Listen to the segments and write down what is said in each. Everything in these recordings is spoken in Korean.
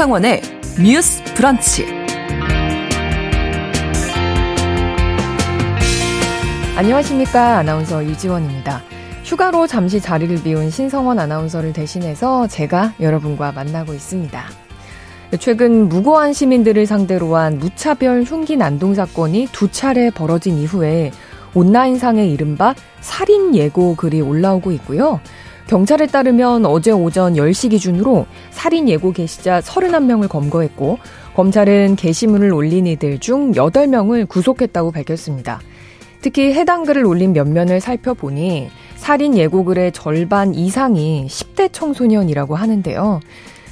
신성원의 뉴스 브런치. 안녕하십니까. 아나운서 유지원입니다. 휴가로 잠시 자리를 비운 신성원 아나운서를 대신해서 제가 여러분과 만나고 있습니다. 최근 무고한 시민들을 상대로 한 무차별 흉기 난동 사건이 두 차례 벌어진 이후에 온라인상에 이른바 살인 예고 글이 올라오고 있고요. 경찰에 따르면 어제 오전 10시 기준으로 살인 예고 게시자 31명을 검거했고 검찰은 게시물을 올린 이들 중 8명을 구속했다고 밝혔습니다. 특히 해당 글을 올린 면면을 살펴보니 살인 예고글의 절반 이상이 10대 청소년이라고 하는데요.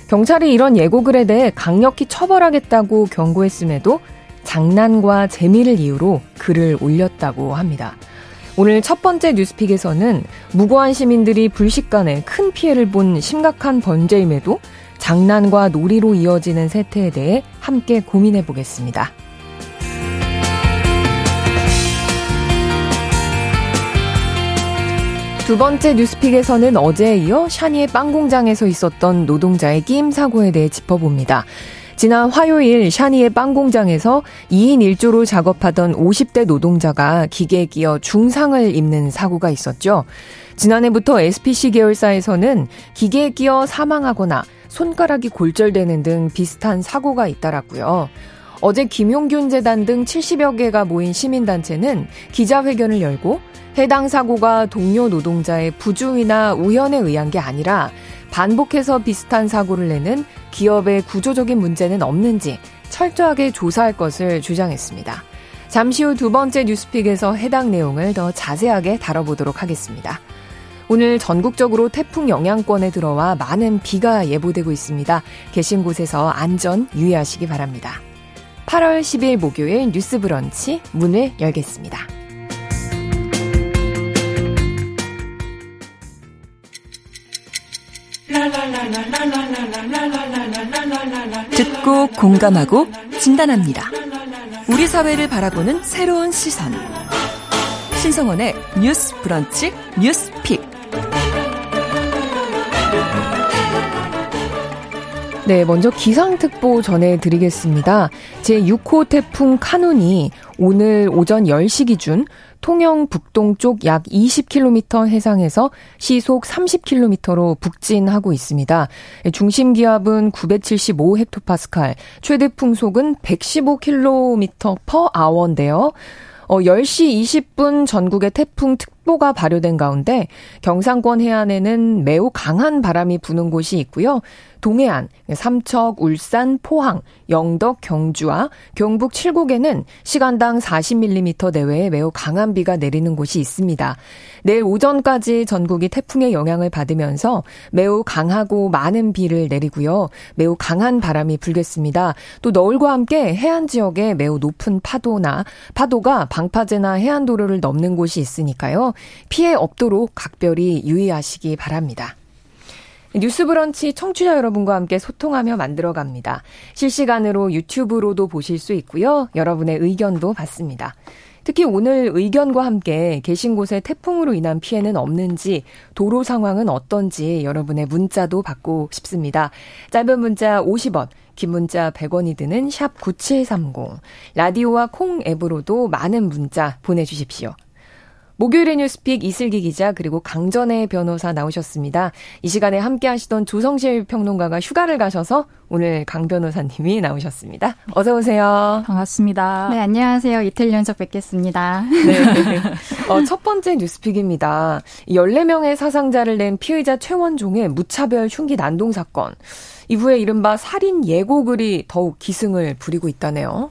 경찰이 이런 예고글에 대해 강력히 처벌하겠다고 경고했음에도 장난과 재미를 이유로 글을 올렸다고 합니다. 오늘 첫 번째 뉴스픽에서는 무고한 시민들이 불식간에 큰 피해를 본 심각한 번제임에도 장난과 놀이로 이어지는 세태에 대해 함께 고민해 보겠습니다. 두 번째 뉴스픽에서는 어제에 이어 샤니의 빵 공장에서 있었던 노동자의 끼임 사고에 대해 짚어봅니다. 지난 화요일 샤니의 빵 공장에서 2인 1조로 작업하던 50대 노동자가 기계에 끼어 중상을 입는 사고가 있었죠. 지난해부터 SPC 계열사에서는 기계에 끼어 사망하거나 손가락이 골절되는 등 비슷한 사고가 잇따랐고요. 어제 김용균 재단 등 70여 개가 모인 시민단체는 기자회견을 열고 해당 사고가 동료 노동자의 부주의나 우연에 의한 게 아니라 반복해서 비슷한 사고를 내는 기업의 구조적인 문제는 없는지 철저하게 조사할 것을 주장했습니다. 잠시 후 두 번째 뉴스픽에서 해당 내용을 더 자세하게 다뤄보도록 하겠습니다. 오늘 전국적으로 태풍 영향권에 들어와 많은 비가 예보되고 있습니다. 계신 곳에서 안전 유의하시기 바랍니다. 8월 10일 목요일 뉴스 브런치 문을 열겠습니다. 듣고 공감하고 진단합니다. 우리 사회를 바라보는 새로운 시선. 신성원의 뉴스 브런치 뉴스 픽. 네, 먼저 기상특보 전해드리겠습니다. 제6호 태풍 카눈이 오늘 오전 10시 기준 통영 북동쪽 약 20km 해상에서 시속 30km로 북진하고 있습니다. 중심 기압은 975 헥토파스칼, 최대 풍속은 115km/h인데요. 어, 10시 20분 전국에 태풍 특보 가 발효된 가운데 경상권 해안에는 매우 강한 바람이 부는 곳이 있고요. 동해안, 삼척, 울산, 포항, 영덕, 경주와 경북 칠곡에는 시간당 40mm 내외의 매우 강한 비가 내리는 곳이 있습니다. 내일 오전까지 전국이 태풍의 영향을 받으면서 매우 강하고 많은 비를 내리고요. 매우 강한 바람이 불겠습니다. 또 너울과 함께 해안 지역에 매우 높은 파도나 파도가 방파제나 해안도로를 넘는 곳이 있으니까요. 피해 없도록 각별히 유의하시기 바랍니다. 뉴스 브런치 청취자 여러분과 함께 소통하며 만들어갑니다. 실시간으로 유튜브로도 보실 수 있고요. 여러분의 의견도 받습니다. 특히 오늘 의견과 함께 계신 곳에 태풍으로 인한 피해는 없는지, 도로 상황은 어떤지 여러분의 문자도 받고 싶습니다. 짧은 문자 50원, 긴 문자 100원이 드는 샵 9730. 라디오와 콩 앱으로도 많은 문자 보내주십시오. 목요일의 뉴스픽 이슬기 기자 그리고 강전의 변호사 나오셨습니다. 이 시간에 함께 하시던 조성실 평론가가 휴가를 가셔서 오늘 강 변호사님이 나오셨습니다. 어서 오세요. 반갑습니다. 네, 안녕하세요. 이틀 연속 뵙겠습니다. 네. 어, 첫 번째 뉴스픽입니다. 14명의 사상자를 낸 피의자 최원종의 무차별 흉기 난동 사건. 이후에 이른바 살인 예고글이 더욱 기승을 부리고 있다네요.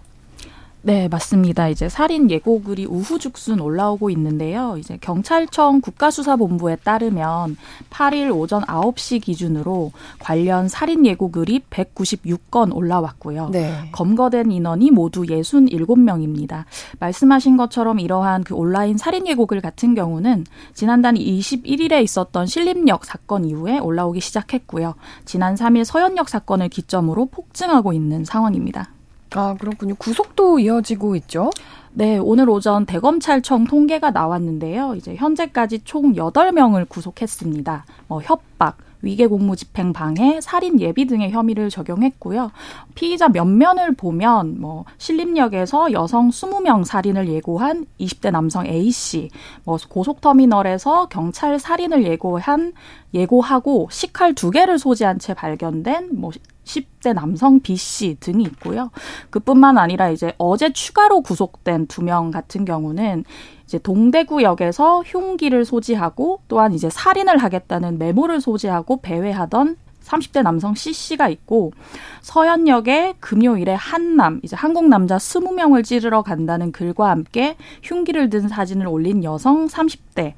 네, 맞습니다. 이제 살인 예고글이 우후죽순 올라오고 있는데요. 이제 경찰청 국가수사본부에 따르면 8일 오전 9시 기준으로 관련 살인 예고글이 196건 올라왔고요. 네. 검거된 인원이 모두 67명입니다. 말씀하신 것처럼 이러한 그 온라인 살인 예고글 같은 경우는 지난달 21일에 있었던 신림역 사건 이후에 올라오기 시작했고요. 지난 3일 서현역 사건을 기점으로 폭증하고 있는 상황입니다. 아, 그렇군요. 구속도 이어지고 있죠? 네, 오늘 오전 대검찰청 통계가 나왔는데요. 이제 현재까지 총 8명을 구속했습니다. 뭐 협박, 위계 공무 집행 방해, 살인 예비 등의 혐의를 적용했고요. 피의자 면면을 보면 뭐 신림역에서 여성 20명 살인을 예고한 20대 남성 A 씨, 뭐 고속터미널에서 경찰 살인을 예고한 예고하고 식칼 두 개를 소지한 채 발견된 뭐 10대 남성 B 씨 등이 있고요. 그뿐만 아니라 이제 어제 추가로 구속된 두 명 같은 경우는 이제 동대구역에서 흉기를 소지하고 또한 이제 살인을 하겠다는 메모를 소지하고 배회하던 30대 남성 C 씨가 있고 서현역에 금요일에 한남 이제 한국 남자 20명을 찌르러 간다는 글과 함께 흉기를 든 사진을 올린 여성 30대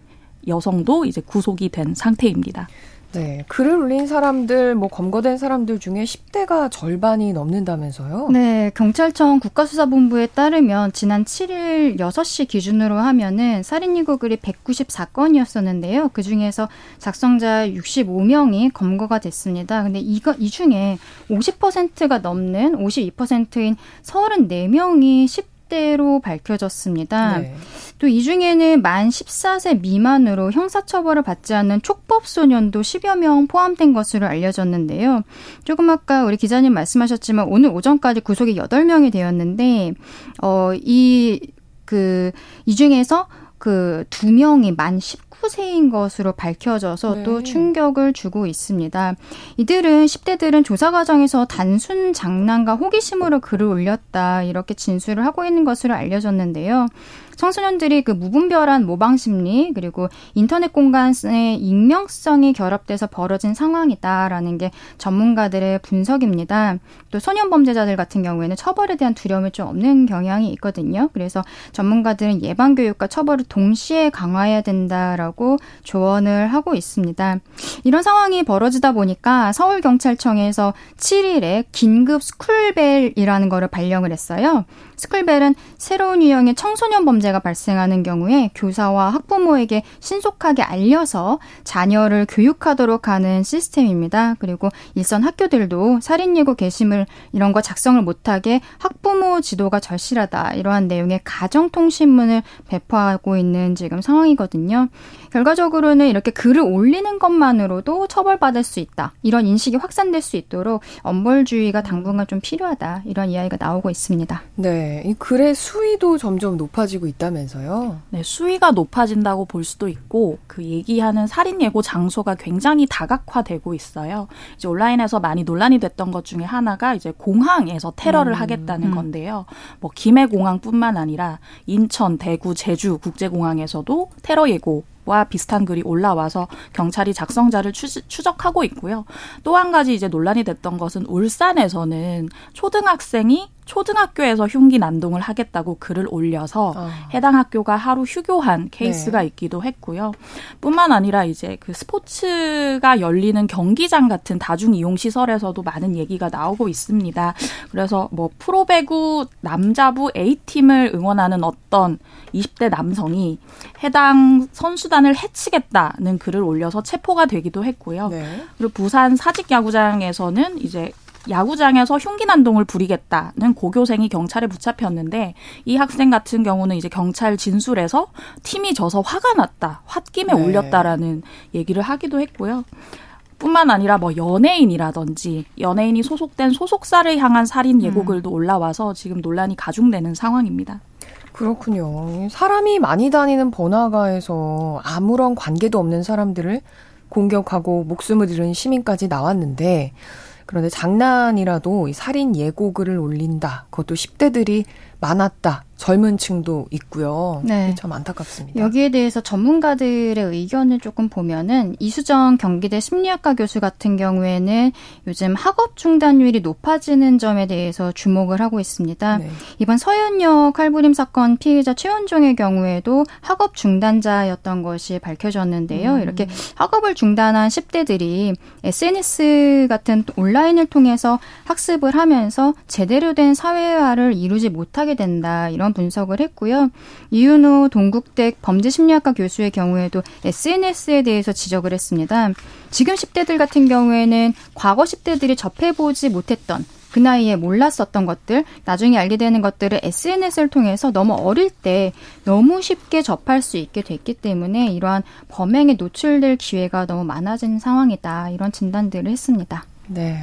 여성도 이제 구속이 된 상태입니다. 네, 글을 올린 사람들, 뭐 검거된 사람들 중에 10대가 절반이 넘는다면서요? 네, 경찰청 국가수사본부에 따르면 지난 7일 6시 기준으로 하면은 살인 예고 글이 194건이었었는데요. 그 중에서 작성자 65명이 검거가 됐습니다. 근데 이거 이 중에 50%가 넘는 52%인 34명이 10 10대로 밝혀졌습니다. 네. 또이 중에는 만 14세 미만으로 형사처벌을 받지 않는 촉법소년도 10여 명 포함된 것으로 알려졌는데요. 조금 아까 우리 기자님 말씀하셨지만 오늘 오전까지 구속이 8명이 되었는데, 어, 이, 그, 이 중에서 그 두 명이 만 19세인 것으로 밝혀져서 네. 또 충격을 주고 있습니다. 이들은 10대들은 조사 과정에서 단순 장난과 호기심으로 글을 올렸다 이렇게 진술을 하고 있는 것으로 알려졌는데요. 청소년들이 그 무분별한 모방 심리 그리고 인터넷 공간의 익명성이 결합돼서 벌어진 상황이다라는 게 전문가들의 분석입니다. 또 소년 범죄자들 같은 경우에는 처벌에 대한 두려움이 좀 없는 경향이 있거든요. 그래서 전문가들은 예방 교육과 처벌을 동시에 강화해야 된다라고 조언을 하고 있습니다. 이런 상황이 벌어지다 보니까 서울 경찰청에서 7일에 긴급 스쿨벨이라는 거를 발령을 했어요. 스쿨벨은 새로운 유형의 청소년 범죄가 발생하는 경우에 교사와 학부모에게 신속하게 알려서 자녀를 교육하도록 하는 시스템입니다. 그리고 일선 학교들도 살인 예고 게시물 이런 거 작성을 못하게 학부모 지도가 절실하다 이러한 내용의 가정 통신문을 배포하고 있는 지금 상황이거든요. 결과적으로는 이렇게 글을 올리는 것만으로도 처벌받을 수 있다. 이런 인식이 확산될 수 있도록 엄벌주의가 당분간 좀 필요하다. 이런 이야기가 나오고 있습니다. 네. 이 글의 수위도 점점 높아지고 있다면서요? 네. 수위가 높아진다고 볼 수도 있고 그 얘기하는 살인 예고 장소가 굉장히 다각화되고 있어요. 이제 온라인에서 많이 논란이 됐던 것 중에 하나가 이제 공항에서 테러를 음, 하겠다는 음. 건데요. 뭐 김해 공항뿐만 아니라 인천, 대구, 제주 국제공항에서도 테러 예고 와 비슷한 글이 올라와서 경찰이 작성자를 추적하고 있고요. 또 한 가지 이제 논란이 됐던 것은 울산에서는 초등학생이 초등학교에서 흉기 난동을 하겠다고 글을 올려서 어. 해당 학교가 하루 휴교한 케이스가 네. 있기도 했고요. 뿐만 아니라 이제 그 스포츠가 열리는 경기장 같은 다중 이용 시설에서도 많은 얘기가 나오고 있습니다. 그래서 뭐 프로배구 남자부 A팀을 응원하는 어떤 20대 남성이 해당 선수단을 해치겠다는 글을 올려서 체포가 되기도 했고요. 네. 그리고 부산 사직 야구장에서는 이제 야구장에서 흉기 난동을 부리겠다는 고교생이 경찰에 붙잡혔는데 이 학생 같은 경우는 이제 경찰 진술에서 팀이 져서 화가 났다, 홧김에 네. 올렸다라는 얘기를 하기도 했고요. 뿐만 아니라 뭐 연예인이라든지 연예인이 소속된 소속사를 향한 살인 예고글도 음. 올라와서 지금 논란이 가중되는 상황입니다. 그렇군요. 사람이 많이 다니는 번화가에서 아무런 관계도 없는 사람들을 공격하고 목숨을 잃은 시민까지 나왔는데 그런데 장난이라도 이 살인 예고글을 올린다. 그것도 10대들이 많았다. 젊은 층도 있고요. 네. 참 안타깝습니다. 여기에 대해서 전문가들의 의견을 조금 보면은 이수정 경기대 심리학과 교수 같은 경우에는 요즘 학업 중단율이 높아지는 점에 대해서 주목을 하고 있습니다. 네. 이번 서현역 칼부림 사건 피해자 최원종의 경우에도 학업 중단자였던 것이 밝혀졌는데요. 음. 이렇게 학업을 중단한 10대들이 SNS 같은 온라인을 통해서 학습을 하면서 제대로 된 사회화를 이루지 못하게 된다. 이런 이런 분석을 했고요. 이윤호 동국대 범죄심리학과 교수의 경우에도 SNS에 대해서 지적을 했습니다. 지금 10대들 같은 경우에는 과거 10대들이 접해보지 못했던 그 나이에 몰랐었던 것들, 나중에 알게 되는 것들을 SNS를 통해서 너무 어릴 때 너무 쉽게 접할 수 있게 됐기 때문에 이러한 범행에 노출될 기회가 너무 많아진 상황이다. 이런 진단들을 했습니다. 네.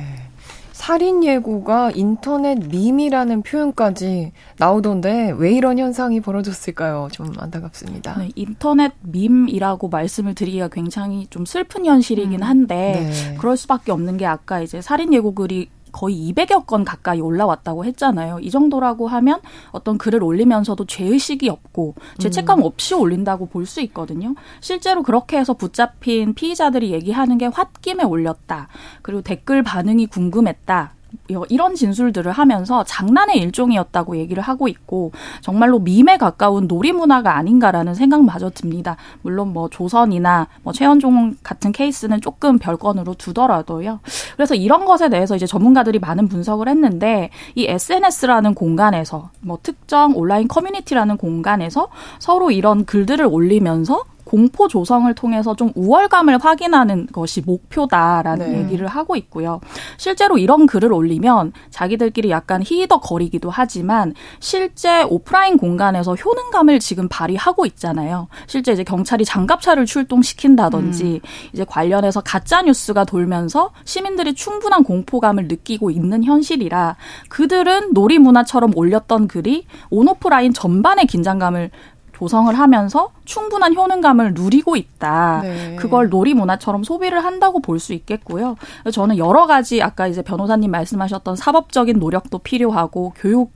살인 예고가 인터넷 밈이라는 표현까지 나오던데 왜 이런 현상이 벌어졌을까요? 좀 안타깝습니다. 네, 인터넷 밈이라고 말씀을 드리기가 굉장히 좀 슬픈 현실이긴 음. 한데 네. 그럴 수밖에 없는 게 아까 이제 살인 예고글이 거의 200여 건 가까이 올라왔다고 했잖아요. 이 정도라고 하면 어떤 글을 올리면서도 죄의식이 없고 죄책감 음. 없이 올린다고 볼 수 있거든요. 실제로 그렇게 해서 붙잡힌 피의자들이 얘기하는 게 홧김에 올렸다. 그리고 댓글 반응이 궁금했다. 이런 진술들을 하면서 장난의 일종이었다고 얘기를 하고 있고 정말로 밈에 가까운 놀이 문화가 아닌가라는 생각마저 듭니다. 물론 뭐 조선이나 뭐 최현종 같은 케이스는 조금 별건으로 두더라도요. 그래서 이런 것에 대해서 이제 전문가들이 많은 분석을 했는데 이 SNS라는 공간에서 뭐 특정 온라인 커뮤니티라는 공간에서 서로 이런 글들을 올리면서 공포 조성을 통해서 좀 우월감을 확인하는 것이 목표다라는 네. 얘기를 하고 있고요. 실제로 이런 글을 올리면 자기들끼리 약간 희덕거리기도 하지만 실제 오프라인 공간에서 효능감을 지금 발휘하고 있잖아요. 실제 이제 경찰이 장갑차를 출동시킨다든지 음. 이제 관련해서 가짜 뉴스가 돌면서 시민들이 충분한 공포감을 느끼고 있는 현실이라 그들은 놀이 문화처럼 올렸던 글이 온오프라인 전반의 긴장감을 조성을 하면서 충분한 효능감을 누리고 있다. 네. 그걸 놀이 문화처럼 소비를 한다고 볼 수 있겠고요. 저는 여러 가지 아까 이제 변호사님 말씀하셨던 사법적인 노력도 필요하고 교육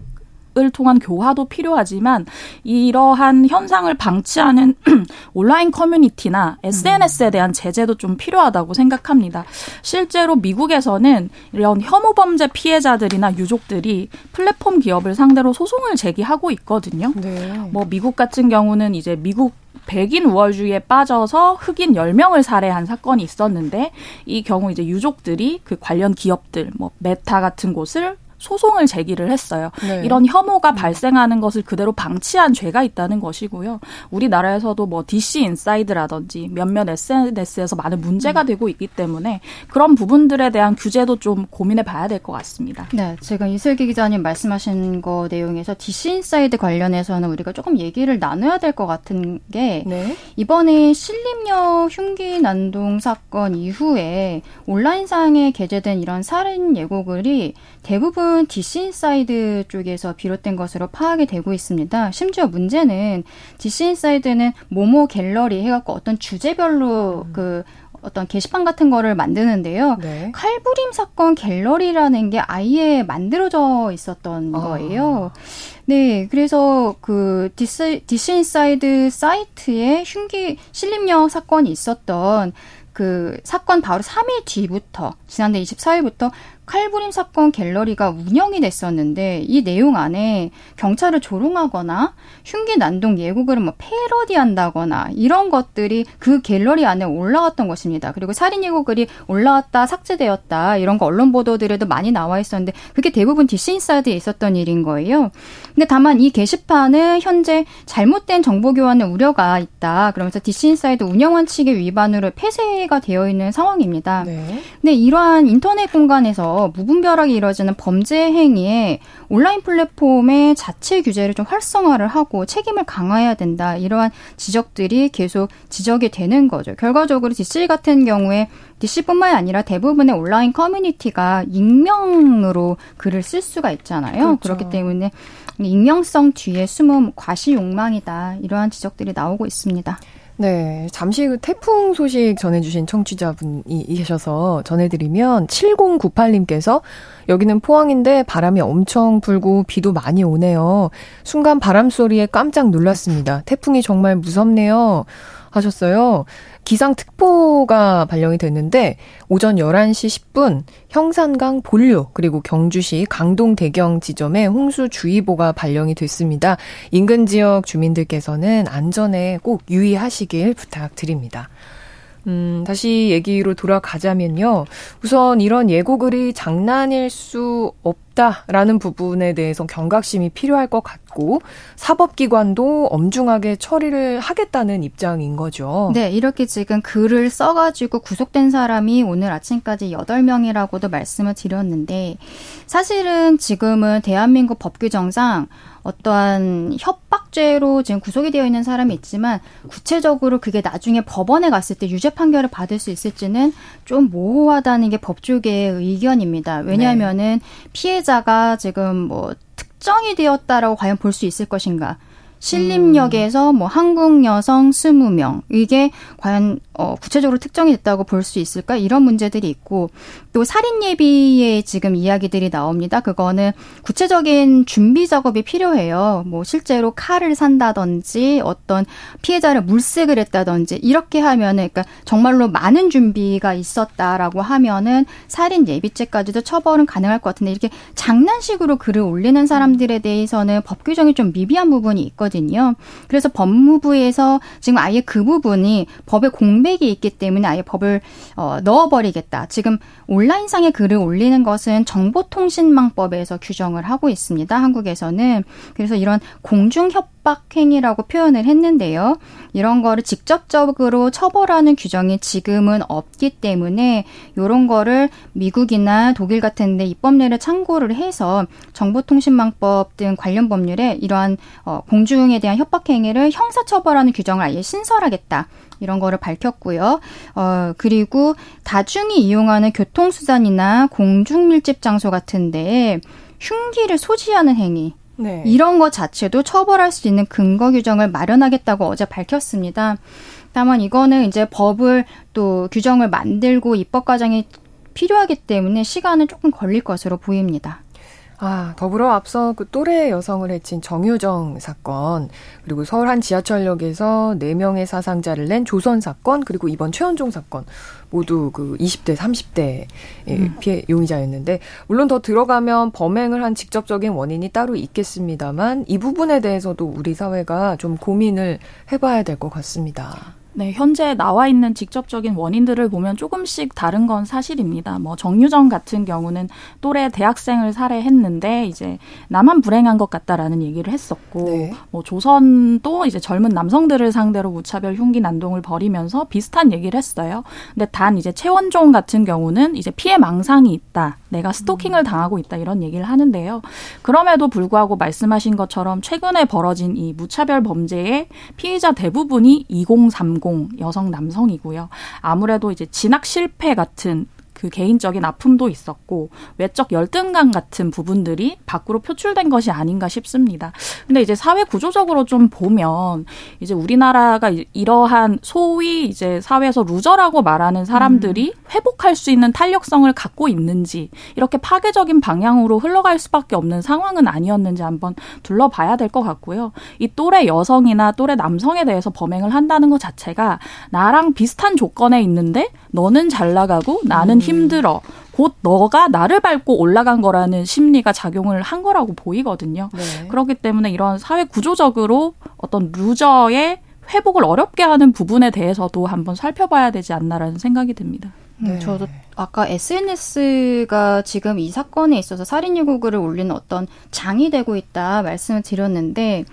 을 통한 교화도 필요하지만 이러한 현상을 방치하는 온라인 커뮤니티나 SNS에 대한 제재도 좀 필요하다고 생각합니다. 실제로 미국에서는 이런 혐오 범죄 피해자들이나 유족들이 플랫폼 기업을 상대로 소송을 제기하고 있거든요. 네. 뭐 미국 같은 경우는 이제 미국 백인 우월주의에 빠져서 흑인 10명을 살해한 사건이 있었는데 이 경우 이제 유족들이 그 관련 기업들 뭐 메타 같은 곳을 소송을 제기를 했어요. 네. 이런 혐오가 음. 발생하는 것을 그대로 방치한 죄가 있다는 것이고요. 우리나라에서도 뭐 DC 인사이드라든지 몇몇 SNS에서 많은 문제가 음. 되고 있기 때문에 그런 부분들에 대한 규제도 좀 고민해 봐야 될 것 같습니다. 네, 제가 이슬기 기자님 말씀하신 거 내용에서 DC 인사이드 관련해서는 우리가 조금 얘기를 나눠야 될 것 같은 게 네. 이번에 신림역 흉기 난동 사건 이후에 온라인상에 게재된 이런 살인 예고글이 대부분 디시인사이드 쪽에서 비롯된 것으로 파악이 되고 있습니다. 심지어 문제는 디시인사이드는 모모 갤러리 해갖고 어떤 주제별로 음. 그 어떤 게시판 같은 거를 만드는데요. 네. 칼부림 사건 갤러리라는 게 아예 만들어져 있었던 아. 거예요. 네, 그래서 그 디시 디시인사이드 사이트에 흉기 신림역 사건이 있었던 그 사건 바로 3일 뒤부터 지난달 24일부터 칼부림 사건 갤러리가 운영이 됐었는데 이 내용 안에 경찰을 조롱하거나 흉기 난동 예고글을 뭐 패러디한다거나 이런 것들이 그 갤러리 안에 올라왔던 것입니다. 그리고 살인 예고글이 올라왔다 삭제되었다 이런 거 언론 보도들에도 많이 나와 있었는데 그게 대부분 디시인사이드에 있었던 일인 거예요. 근데 다만 이 게시판은 현재 잘못된 정보 교환의 우려가 있다. 그러면서 디시인사이드 운영 원칙의 위반으로 폐쇄가 되어 있는 상황입니다. 네. 근데 이러한 인터넷 공간에서 무분별하게 이루어지는 범죄 행위에 온라인 플랫폼의 자체 규제를 좀 활성화를 하고 책임을 강화해야 된다. 이러한 지적들이 계속 지적이 되는 거죠. 결과적으로 DC 같은 경우에 DC뿐만이 아니라 대부분의 온라인 커뮤니티가 익명으로 글을 쓸 수가 있잖아요. 그렇죠. 그렇기 때문에 익명성 뒤에 숨은 과시 욕망이다. 이러한 지적들이 나오고 있습니다. 네, 잠시 그 태풍 소식 전해주신 청취자분이 계셔서 전해드리면 7098님께서 여기는 포항인데 바람이 엄청 불고 비도 많이 오네요. 순간 바람 소리에 깜짝 놀랐습니다. 태풍이 정말 무섭네요. 하셨어요. 기상특보가 발령이 됐는데 오전 11시 10분 형산강 본류 그리고 경주시 강동 대경 지점에 홍수주의보가 발령이 됐습니다. 인근 지역 주민들께서는 안전에 꼭 유의하시길 부탁드립니다. 음, 다시 얘기로 돌아가자면요. 우선 이런 예고글이 장난일 수 없다라는 부분에 대해서 경각심이 필요할 것 같고 사법기관도 엄중하게 처리를 하겠다는 입장인 거죠. 네, 이렇게 지금 글을 써가지고 구속된 사람이 오늘 아침까지 8명이라고도 말씀을 드렸는데 사실은 지금은 대한민국 법 규정상 어떠한 협박죄로 지금 구속이 되어 있는 사람이 있지만 구체적으로 그게 나중에 법원에 갔을 때 유죄 판결을 받을 수 있을지는 좀 모호하다는 게 법조계의 의견입니다. 왜냐하면은 피해자가 지금 뭐 특정이 되었다라고 과연 볼 수 있을 것인가? 신림역에서 뭐 한국 여성 스무 명 이게 과연 어 구체적으로 특정이 됐다고 볼 수 있을까 이런 문제들이 있고 또 살인 예비의 지금 이야기들이 나옵니다. 그거는 구체적인 준비 작업이 필요해요. 뭐 실제로 칼을 산다든지 어떤 피해자를 물색을 했다든지 이렇게 하면은 그러니까 정말로 많은 준비가 있었다라고 하면은 살인 예비죄까지도 처벌은 가능할 것 같은데 이렇게 장난식으로 글을 올리는 사람들에 대해서는 법 규정이 좀 미비한 부분이 있거든요. 그래서 법무부에서 지금 아예 그 부분이 법에 공백 이 있기 때문에 아예 법을 어, 넣어버리겠다. 지금 온라인상에 글을 올리는 것은 정보통신망법에서 규정을 하고 있습니다. 한국에서는. 그래서 이런 공중협박 행위라고 표현을 했는데요. 이런 거를 직접적으로 처벌하는 규정이 지금은 없기 때문에 이런 거를 미국이나 독일 같은 데 입법례를 참고를 해서 정보통신망법 등 관련 법률에 이러한 어, 공중에 대한 협박 행위를 형사처벌하는 규정을 아예 신설하겠다. 이런 거를 밝혔고요. 어, 그리고 다중이 이용하는 교통 수단이나 공중밀집 장소 같은데 흉기를 소지하는 행위. 네. 이런 것 자체도 처벌할 수 있는 근거 규정을 마련하겠다고 어제 밝혔습니다. 다만 이거는 이제 법을 또 규정을 만들고 입법 과정이 필요하기 때문에 시간은 조금 걸릴 것으로 보입니다. 아, 더불어 앞서 그 또래 여성을 해친 정유정 사건, 그리고 서울 한 지하철역에서 4명의 사상자를 낸 조선 사건, 그리고 이번 최원종 사건, 모두 그 20대, 30대 음. 피해 용의자였는데, 물론 더 들어가면 범행을 한 직접적인 원인이 따로 있겠습니다만, 이 부분에 대해서도 우리 사회가 좀 고민을 해봐야 될 것 같습니다. 네, 현재 나와 있는 직접적인 원인들을 보면 조금씩 다른 건 사실입니다. 뭐 정유정 같은 경우는 또래 대학생을 살해했는데 이제 나만 불행한 것 같다라는 얘기를 했었고 네. 뭐 조선도 이제 젊은 남성들을 상대로 무차별 흉기 난동을 벌이면서 비슷한 얘기를 했어요. 근데 단 이제 최원종 같은 경우는 이제 피해 망상이 있다. 내가 스토킹을 당하고 있다 이런 얘기를 하는데요. 그럼에도 불구하고 말씀하신 것처럼 최근에 벌어진 이 무차별 범죄의 피해자 대부분이 2030 주인공 여성 남성이고요. 아무래도 이제 진학 실패 같은 그 개인적인 아픔도 있었고 외적 열등감 같은 부분들이 밖으로 표출된 것이 아닌가 싶습니다. 근데 이제 사회 구조적으로 좀 보면 이제 우리나라가 이러한 소위 이제 사회에서 루저라고 말하는 사람들이 음. 회복할 수 있는 탄력성을 갖고 있는지 이렇게 파괴적인 방향으로 흘러갈 수밖에 없는 상황은 아니었는지 한번 돌아봐야 될 것 같고요. 이 또래 여성이나 또래 남성에 대해서 범행을 한다는 것 자체가 나랑 비슷한 조건에 있는데 너는 잘 나가고 나는 음. 힘들어. 곧 너가 나를 밟고 올라간 거라는 심리가 작용을 한 거라고 보이거든요. 네. 그렇기 때문에 이런 사회 구조적으로 어떤 루저의 회복을 어렵게 하는 부분에 대해서도 한번 살펴봐야 되지 않나라는 생각이 듭니다. 네. 저도 아까 SNS가 지금 이 사건에 있어서 살인 예고글을 올리는 어떤 장이 되고 있다 말씀을 드렸는데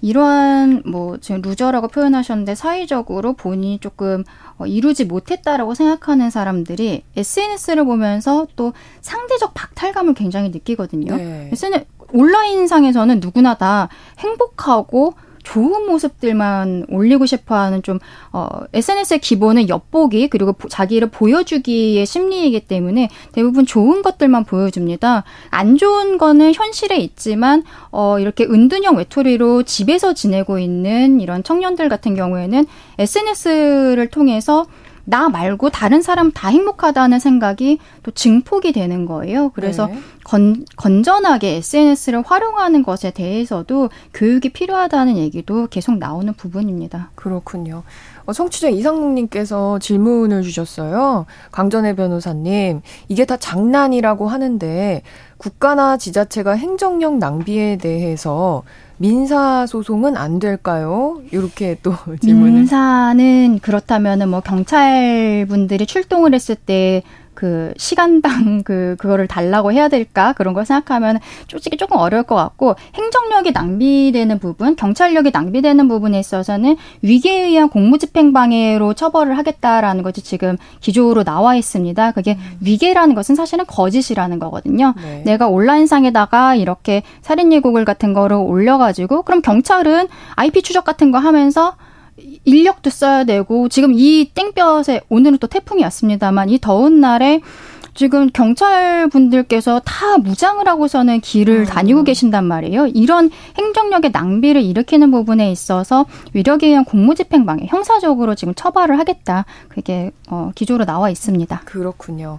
이러한 뭐 지금 loser라고 표현하셨는데 사회적으로 본인이 조금 어, 이루지 못했다라고 생각하는 사람들이 SNS를 보면서 또 상대적 박탈감을 굉장히 느끼거든요. 네. SNS 온라인상에서는 누구나 다 행복하고 좋은 모습들만 올리고 싶어 하는 좀 어, SNS의 기본은 엿보기 그리고 자기를 보여주기의 심리이기 때문에 대부분 좋은 것들만 보여줍니다. 안 좋은 거는 현실에 있지만 어, 이렇게 은둔형 외톨이로 집에서 지내고 있는 이런 청년들 같은 경우에는 SNS를 통해서 나 말고 다른 사람 다 행복하다는 생각이 또 증폭이 되는 거예요. 그래서 네. 건, 건전하게 SNS를 활용하는 것에 대해서도 교육이 필요하다는 얘기도 계속 나오는 부분입니다. 그렇군요. 어, 청취자 이상국님께서 질문을 주셨어요. 강전혜 변호사님, 이게 다 장난이라고 하는데 국가나 지자체가 행정력 낭비에 대해서 민사 소송은 안 될까요? 이렇게 또 질문을. 민사는 그렇다면은 뭐 경찰 분들이 출동을 했을 때 그 시간당 그 그거를 달라고 해야 될까 그런 걸 생각하면 솔직히 조금 어려울 것 같고 행정력이 낭비되는 부분, 경찰력이 낭비되는 부분에 있어서는 위계에 의한 공무집행 방해로 처벌을 하겠다라는 것이 지금 기조로 나와 있습니다. 그게 음. 위계라는 것은 사실은 거짓이라는 거거든요. 네. 내가 온라인상에다가 이렇게 살인 예고글 같은 거를 올려가지고 그럼 경찰은 IP 추적 같은 거 하면서 인력도 써야 되고 지금 이 땡볕에 오늘은 또 태풍이 왔습니다만 이 더운 날에 지금 경찰 분들께서 다 무장을 하고서는 길을 음. 다니고 계신단 말이에요. 이런 행정력의 낭비를 일으키는 부분에 있어서 위력에 의한 공무집행 방해, 형사적으로 지금 처벌을 하겠다. 그게 어, 기조로 나와 있습니다. 그렇군요.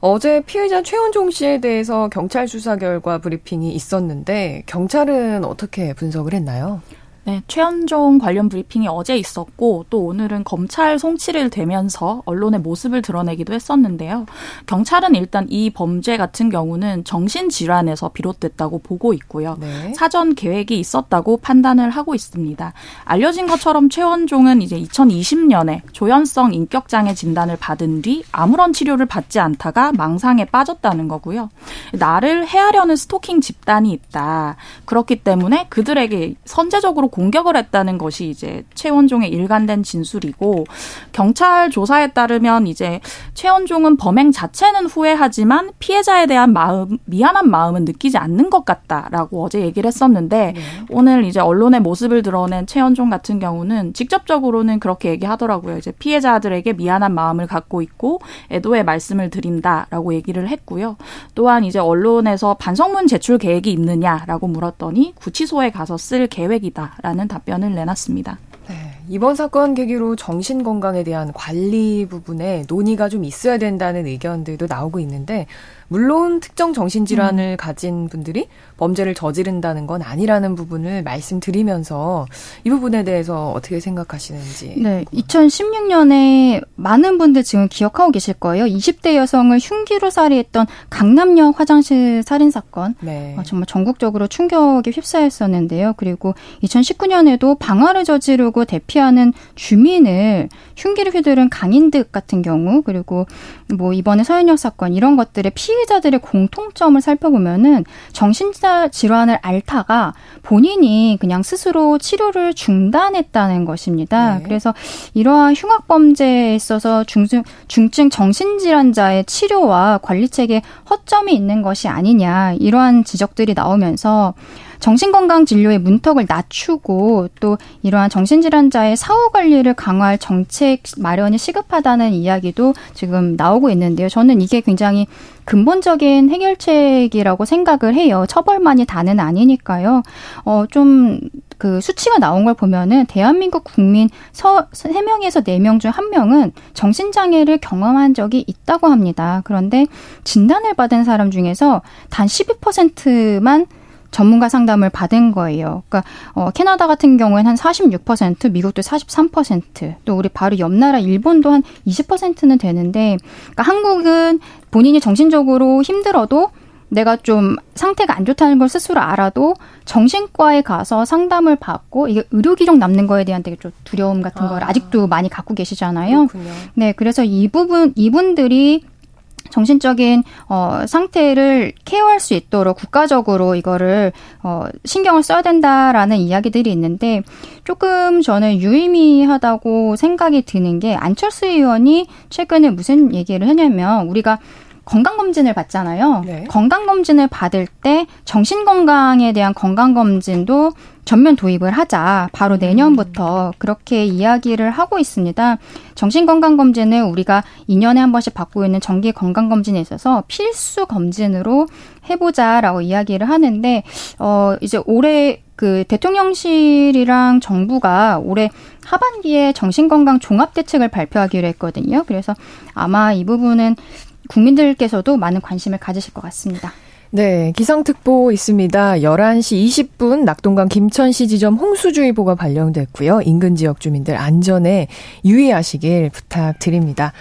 어제 피해자 최원종 씨에 대해서 경찰 수사 결과 브리핑이 있었는데 경찰은 어떻게 분석을 했나요? 네, 최현종 관련 브리핑이 어제 있었고 또 오늘은 검찰 송치를 대면서 언론의 모습을 드러내기도 했었는데요. 경찰은 일단 이 범죄 같은 경우는 정신질환에서 비롯됐다고 보고 있고요. 네. 사전 계획이 있었다고 판단을 하고 있습니다. 알려진 것처럼 최원종은 이제 2020년에 조현성 인격장애 진단을 받은 뒤 아무런 치료를 받지 않다가 망상에 빠졌다는 거고요. 나를 해하려는 스토킹 집단이 있다. 그렇기 때문에 그들에게 선제적으로 공격을 했다는 것이 이제 최원종의 일관된 진술이고 경찰 조사에 따르면 이제 최원종은 범행 자체는 후회하지만 피해자에 대한 마음 미안한 마음은 느끼지 않는 것 같다라고 어제 얘기를 했었는데 네. 오늘 이제 언론의 모습을 드러낸 최원종 같은 경우는 직접적으로는 그렇게 얘기하더라고요. 이제 피해자들에게 미안한 마음을 갖고 있고 애도의 말씀을 드린다라고 얘기를 했고요. 또한 이제 언론에서 반성문 제출 계획이 있느냐라고 물었더니 구치소에 가서 쓸 계획이다. 라는 답변을 내놨습니다. 네, 이번 사건 계기로 정신 건강에 대한 관리 부분에 논의가 좀 있어야 된다는 의견들도 나오고 있는데 물론 특정 정신 질환을 음. 가진 분들이 범죄를 저지른다는 건 아니라는 부분을 말씀드리면서 이 부분에 대해서 어떻게 생각하시는지. 네. 2016년에 많은 분들 지금 기억하고 계실 거예요. 20대 여성을 흉기로 살해했던 강남역 화장실 살인 사건. 네. 어, 정말 전국적으로 충격에 휩싸였었는데요. 그리고 2019년에도 방화를 저지르고 대피 하는 주민을 흉기를 휘두른 강인득 같은 경우 그리고 뭐 이번에 서현역 사건 이런 것들의 피해자들의 공통점을 살펴보면은 정신자 질환을 앓다가 본인이 그냥 스스로 치료를 중단했다는 것입니다. 네. 그래서 이러한 흉악 범죄에 있어서 중증 중증 정신질환자의 치료와 관리 체계 허점이 있는 것이 아니냐 이러한 지적들이 나오면서 정신건강 진료의 문턱을 낮추고 또 이러한 정신질환자의 사후 관리를 강화할 정책 마련이 시급하다는 이야기도 지금 나오고 있는데요. 저는 이게 굉장히 근본적인 해결책이라고 생각을 해요. 처벌만이 다는 아니니까요. 어, 좀, 그 수치가 나온 걸 보면은 대한민국 국민 서, 3명에서 4명 중 1명은 정신장애를 경험한 적이 있다고 합니다. 그런데 진단을 받은 사람 중에서 단 12%만 전문가 상담을 받은 거예요. 그러니까 어, 캐나다 같은 경우에는 한 46%, 미국도 43%, 또 우리 바로 옆 나라 일본도 한 20%는 되는데, 그러니까 한국은 본인이 정신적으로 힘들어도 내가 좀 상태가 안 좋다는 걸 스스로 알아도 정신과에 가서 상담을 받고 이게 의료 기록 남는 거에 대한 되게 좀 두려움 같은 아. 걸 아직도 많이 갖고 계시잖아요. 그렇군요. 네, 그래서 이 부분 이분들이 정신적인 어, 상태를 케어할 수 있도록 국가적으로 이거를 어, 신경을 써야 된다라는 이야기들이 있는데 조금 저는 유의미하다고 생각이 드는 게 안철수 의원이 최근에 무슨 얘기를 했냐면 우리가 건강검진을 받잖아요. 네. 건강검진을 받을 때 정신건강에 대한 건강검진도 전면 도입을 하자. 바로 내년부터 그렇게 이야기를 하고 있습니다. 정신건강검진은 우리가 2년에 한 번씩 받고 있는 정기 건강검진에 있어서 필수 검진으로 해보자라고 이야기를 하는데, 어, 이제 올해 그 대통령실이랑 정부가 올해 하반기에 정신건강 종합대책을 발표하기로 했거든요. 그래서 아마 이 부분은 국민들께서도 많은 관심을 가지실 것 같습니다. 네, 기상특보 있습니다. 11시 20분 낙동강 김천시 지점 홍수주의보가 발령됐고요. 인근 지역 주민들 안전에 유의하시길 부탁드립니다.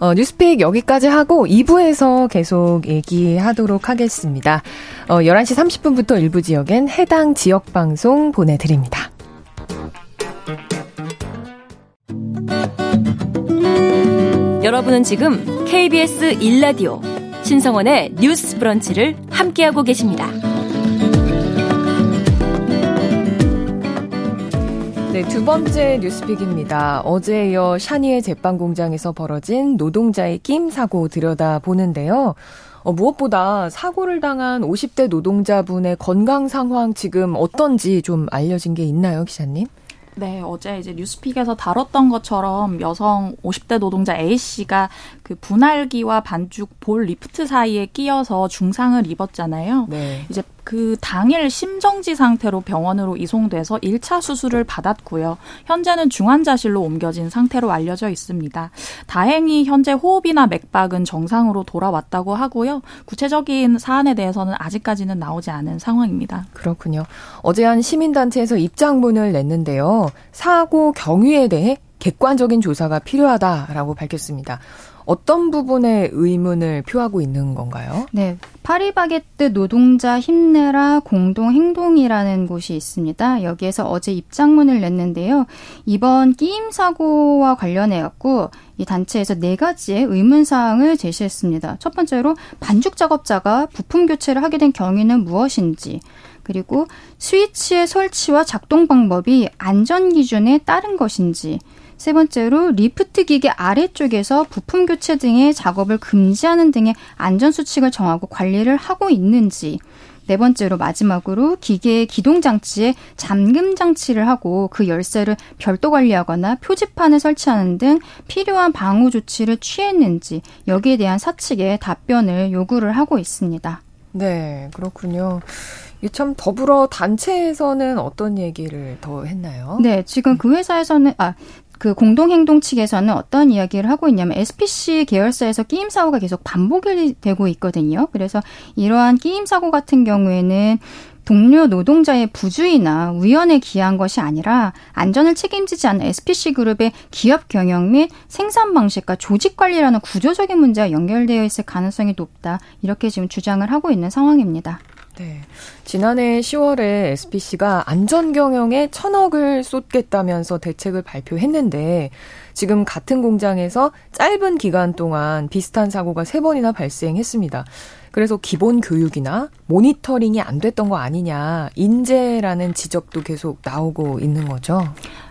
어, 뉴스픽 여기까지 하고 2부에서 계속 얘기하도록 하겠습니다. 어, 11시 30분부터 일부 지역엔 해당 지역 방송 보내드립니다. 여러분은 지금 KBS 1라디오 신성원의 뉴스 브런치를 함께하고 계십니다. 네, 두 번째 뉴스픽입니다. 어제 이어 샤니의 제빵 공장에서 벌어진 노동자의 끼임 사고 들여다보는데요. 어, 무엇보다 사고를 당한 50대 노동자분의 건강 상황 지금 어떤지 좀 알려진 게 있나요, 기자님? 네, 어제 이제 뉴스픽에서 다뤘던 것처럼 여성 50대 노동자 A 씨가 그 분할기와 반죽 볼 리프트 사이에 끼어서 중상을 입었잖아요. 네. 이제 그 당일 심정지 상태로 병원으로 이송돼서 1차 수술을 받았고요. 현재는 중환자실로 옮겨진 상태로 알려져 있습니다. 다행히 현재 호흡이나 맥박은 정상으로 돌아왔다고 하고요. 구체적인 사안에 대해서는 아직까지는 나오지 않은 상황입니다. 그렇군요. 어제 한 시민단체에서 입장문을 냈는데요. 사고 경위에 대해 객관적인 조사가 필요하다라고 밝혔습니다. 어떤 부분에 의문을 표하고 있는 건가요? 네. 파리바게뜨 노동자 힘내라 공동행동이라는 곳이 있습니다. 여기에서 어제 입장문을 냈는데요. 이번 끼임 사고와 관련해 갖고 이 단체에서 네 가지의 의문 사항을 제시했습니다. 첫 번째로 반죽 작업자가 부품 교체를 하게 된 경위는 무엇인지, 그리고 스위치의 설치와 작동 방법이 안전 기준에 따른 것인지, 세 번째로 리프트 기계 아래쪽에서 부품 교체 등의 작업을 금지하는 등의 안전 수칙을 정하고 관리를 하고 있는지 네 번째로 마지막으로 기계의 기동 장치에 잠금 장치를 하고 그 열쇠를 별도 관리하거나 표지판을 설치하는 등 필요한 방호 조치를 취했는지 여기에 대한 사측의 답변을 요구를 하고 있습니다. 네, 그렇군요. 참 더불어 단체에서는 어떤 얘기를 더 했나요? 네, 지금 그 회사에서는 아 그 공동행동 측에서는 어떤 이야기를 하고 있냐면 SPC 계열사에서 끼임 사고가 계속 반복이 되고 있거든요. 그래서 이러한 끼임 사고 같은 경우에는 동료 노동자의 부주의나 우연에 기한 것이 아니라 안전을 책임지지 않는 SPC 그룹의 기업 경영 및 생산 방식과 조직 관리라는 구조적인 문제와 연결되어 있을 가능성이 높다. 이렇게 지금 주장을 하고 있는 상황입니다. 네. 지난해 10월에 SPC가 안전 경영에 천억을 쏟겠다면서 대책을 발표했는데 지금 같은 공장에서 짧은 기간 동안 비슷한 사고가 세 번이나 발생했습니다. 그래서 기본 교육이나 모니터링이 안 됐던 거 아니냐, 인재라는 지적도 계속 나오고 있는 거죠.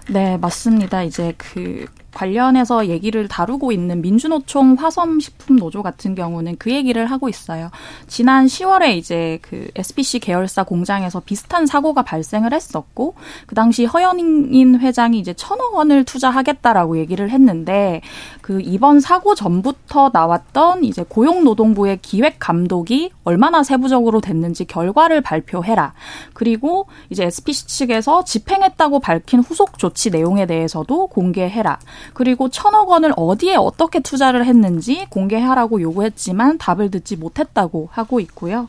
네, 맞습니다. 이제 그 관련해서 얘기를 다루고 있는 민주노총 화섬식품 노조 같은 경우는 그 얘기를 하고 있어요. 지난 10월에 이제 그 SPC 계열사 공장에서 비슷한 사고가 발생을 했었고 그 당시 허연인 회장이 이제 천억 원을 투자하겠다라고 얘기를 했는데 그 이번 사고 전부터 나왔던 이제 고용노동부의 기획 감독이 얼마나 세부적으로 됐는지 결과를 발표해라. 그리고 이제 SPC 측에서 집행했다고 밝힌 후속 조치 내용에 대해서도 공개해라. 그리고 천억 원을 어디에 어떻게 투자를 했는지 공개하라고 요구했지만 답을 듣지 못했다고 하고 있고요.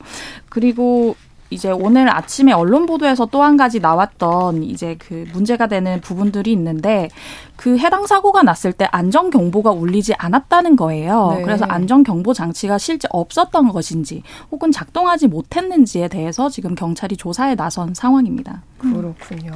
그리고 이제 오늘 아침에 언론 보도에서 또 한 가지 나왔던 이제 그 문제가 되는 부분들이 있는데 그 해당 사고가 났을 때 안전 경보가 울리지 않았다는 거예요. 네. 그래서 안전 경보 장치가 실제 없었던 것인지 혹은 작동하지 못했는지에 대해서 지금 경찰이 조사에 나선 상황입니다. 그렇군요.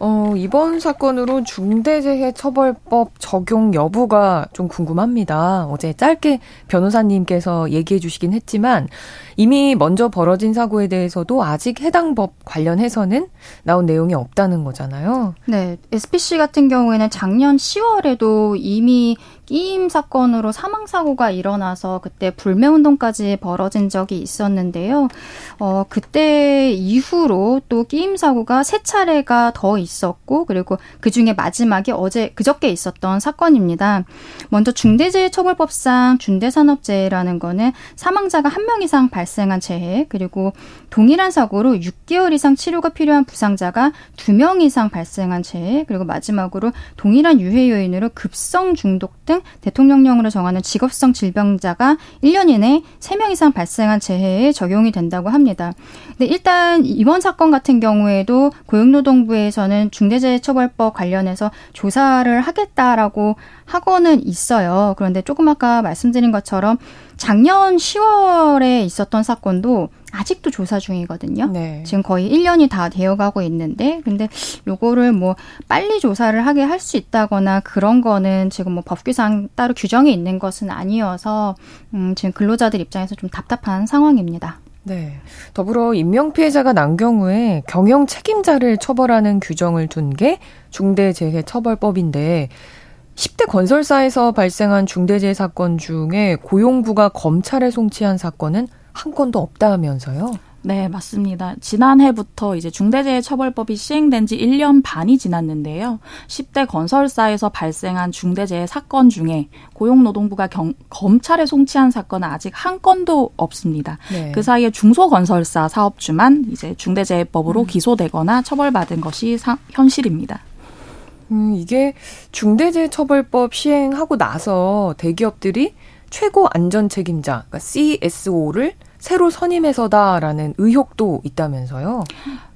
어, 이번 사건으로 중대재해처벌법 적용 여부가 좀 궁금합니다. 어제 짧게 변호사님께서 얘기해 주시긴 했지만 이미 먼저 벌어진 사고에 대해서도 아직 해당 법 관련해서는 나온 내용이 없다는 거잖아요. 네. SPC 같은 경우에는 작년 10월에도 이미 끼임 사건으로 사망 사고가 일어나서 그때 불매 운동까지 벌어진 적이 있었는데요. 어, 그때 이후로 또 끼임 사고가 세 차례가 더 있었고 그리고 그 중에 마지막이 어제 그저께 있었던 사건입니다. 먼저 중대재해처벌법상 중대산업재해라는 거는 사망자가 한 명 이상 발생한 재해 그리고 동일한 사고로 6개월 이상 치료가 필요한 부상자가 두명 이상 발생한 재해 그리고 마지막으로 동일한 유해 요인으로 급성 중독 등 대통령령으로 정하는 직업성 질병자가 1년 이내 3명 이상 발생한 재해에 적용이 된다고 합니다. 네, 일단 이번 사건 같은 경우에도 고용노동부에서는 중대재해처벌법 관련해서 조사를 하겠다라고 하고는 있어요. 그런데 조금 아까 말씀드린 것처럼 작년 10월에 있었던 사건도 아직도 조사 중이거든요. 네. 지금 거의 1년이 다 되어가고 있는데, 근데 요거를 뭐 빨리 조사를 하게 할 수 있다거나 그런 거는 지금 뭐 법규상 따로 규정이 있는 것은 아니어서, 음, 지금 근로자들 입장에서 좀 답답한 상황입니다. 네. 더불어 인명피해자가 난 경우에 경영 책임자를 처벌하는 규정을 둔 게 중대재해처벌법인데 10대 건설사에서 발생한 중대재해 사건 중에 고용부가 검찰에 송치한 사건은 한 건도 없다면서요? 네, 맞습니다. 지난해부터 이제 중대재해처벌법이 시행된 지 1년 반이 지났는데요. 10대 건설사에서 발생한 중대재해 사건 중에 고용노동부가 경, 검찰에 송치한 사건은 아직 한 건도 없습니다. 네. 그 사이에 중소건설사 사업주만 이제 중대재해법으로 음. 기소되거나 처벌받은 것이 사, 현실입니다. 음, 이게 중대재해처벌법 시행하고 나서 대기업들이 최고 안전 책임자, 그러니까 CSO를 새로 선임해서다라는 의혹도 있다면서요?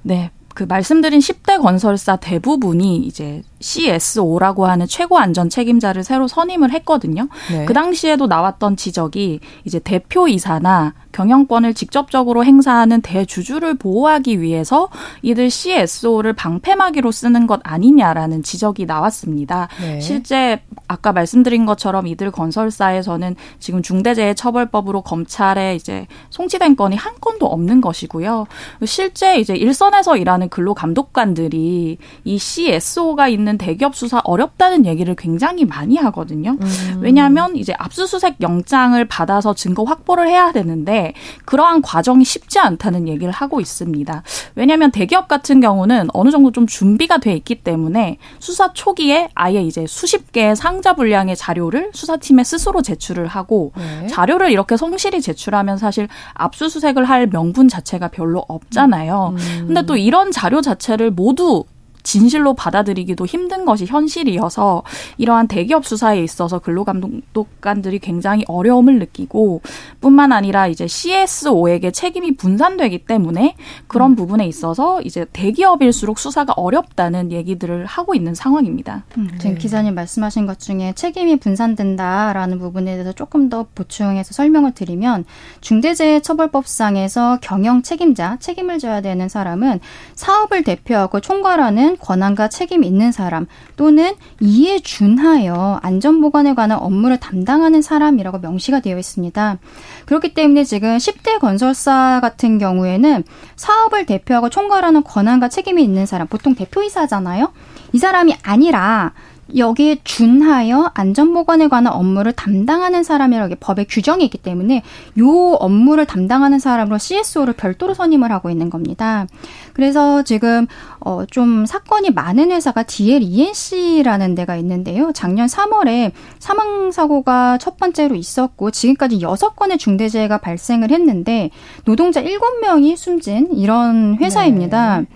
네. 그 말씀드린 10대 건설사 대부분이 이제 CSO라고 하는 최고 안전 책임자를 새로 선임을 했거든요. 네. 그 당시에도 나왔던 지적이 이제 대표이사나 경영권을 직접적으로 행사하는 대주주를 보호하기 위해서 이들 CSO를 방패막이로 쓰는 것 아니냐라는 지적이 나왔습니다. 네. 실제 아까 말씀드린 것처럼 이들 건설사에서는 지금 중대재해처벌법으로 검찰에 이제 송치된 건이 한 건도 없는 것이고요. 실제 이제 일선에서 일하는 근로감독관들이 이 CSO가 있는 대기업 수사 어렵다는 얘기를 굉장히 많이 하거든요. 음. 왜냐하면 이제 압수수색 영장을 받아서 증거 확보를 해야 되는데 그러한 과정이 쉽지 않다는 얘기를 하고 있습니다. 왜냐하면 대기업 같은 경우는 어느 정도 좀 준비가 돼 있기 때문에 수사 초기에 아예 이제 수십 개의 상자 분량의 자료를 수사팀에 스스로 제출을 하고 네. 자료를 이렇게 성실히 제출하면 사실 압수수색을 할 명분 자체가 별로 없잖아요. 음. 근데 또 이런 자료 자체를 모두 진실로 받아들이기도 힘든 것이 현실이어서 이러한 대기업 수사에 있어서 근로감독관들이 굉장히 어려움을 느끼고 뿐만 아니라 이제 CSO에게 책임이 분산되기 때문에 그런 음. 부분에 있어서 이제 대기업일수록 수사가 어렵다는 얘기들을 하고 있는 상황입니다. 음, 지금 네. 기자님 말씀하신 것 중에 책임이 분산된다라는 부분에 대해서 조금 더 보충해서 설명을 드리면 중대재해처벌법상에서 경영 책임자 책임을 져야 되는 사람은 사업을 대표하고 총괄하는 권한과 책임 있는 사람 또는 이에 준하여 안전보건에 관한 업무를 담당하는 사람이라고 명시가 되어 있습니다. 그렇기 때문에 지금 10대 건설사 같은 경우에는 사업을 대표하고 총괄하는 권한과 책임이 있는 사람, 보통 대표이사잖아요. 이 사람이 아니라 여기에 준하여 안전보건에 관한 업무를 담당하는 사람이라고 법에 규정이 있기 때문에 요 업무를 담당하는 사람으로 CSO를 별도로 선임을 하고 있는 겁니다. 그래서 지금 어 좀 사건이 많은 회사가 DLENC라는 데가 있는데요. 작년 3월에 사망 사고가 첫 번째로 있었고 지금까지 6건의 중대재해가 발생을 했는데 노동자 7명이 숨진 이런 회사입니다. 네.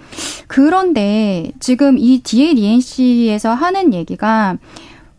그런데 지금 이 DLENC에서 하는 얘기 가 보니까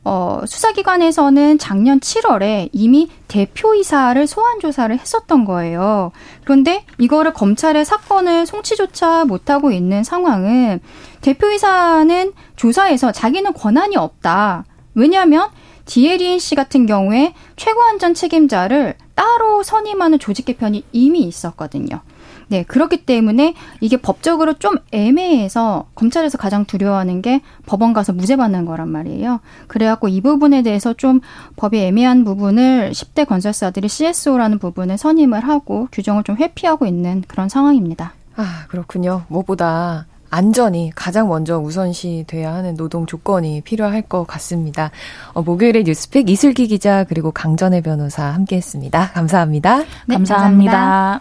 어, 수사기관에서는 작년 7월에 이미 대표이사를 소환 조사를 했었던 거예요. 그런데 이거를 검찰에 사건을 송치조차 못하고 있는 상황은 대표이사는 조사에서 자기는 권한이 없다. 왜냐하면 디에리엔 씨 같은 경우에 최고안전 책임자를 따로 선임하는 조직 개편이 이미 있었거든요. 네, 그렇기 때문에 이게 법적으로 좀 애매해서 검찰에서 가장 두려워하는 게 법원 가서 무죄 받는 거란 말이에요. 그래갖고 이 부분에 대해서 좀 법이 애매한 부분을 10대 건설사들이 CSO라는 부분을 선임을 하고 규정을 좀 회피하고 있는 그런 상황입니다. 아, 그렇군요. 무엇보다 안전이 가장 먼저 우선시 돼야 하는 노동 조건이 필요할 것 같습니다. 어, 목요일에 뉴스픽 이슬기 기자 그리고 강전혜 변호사 함께했습니다. 감사합니다. 네, 감사합니다. 감사합니다.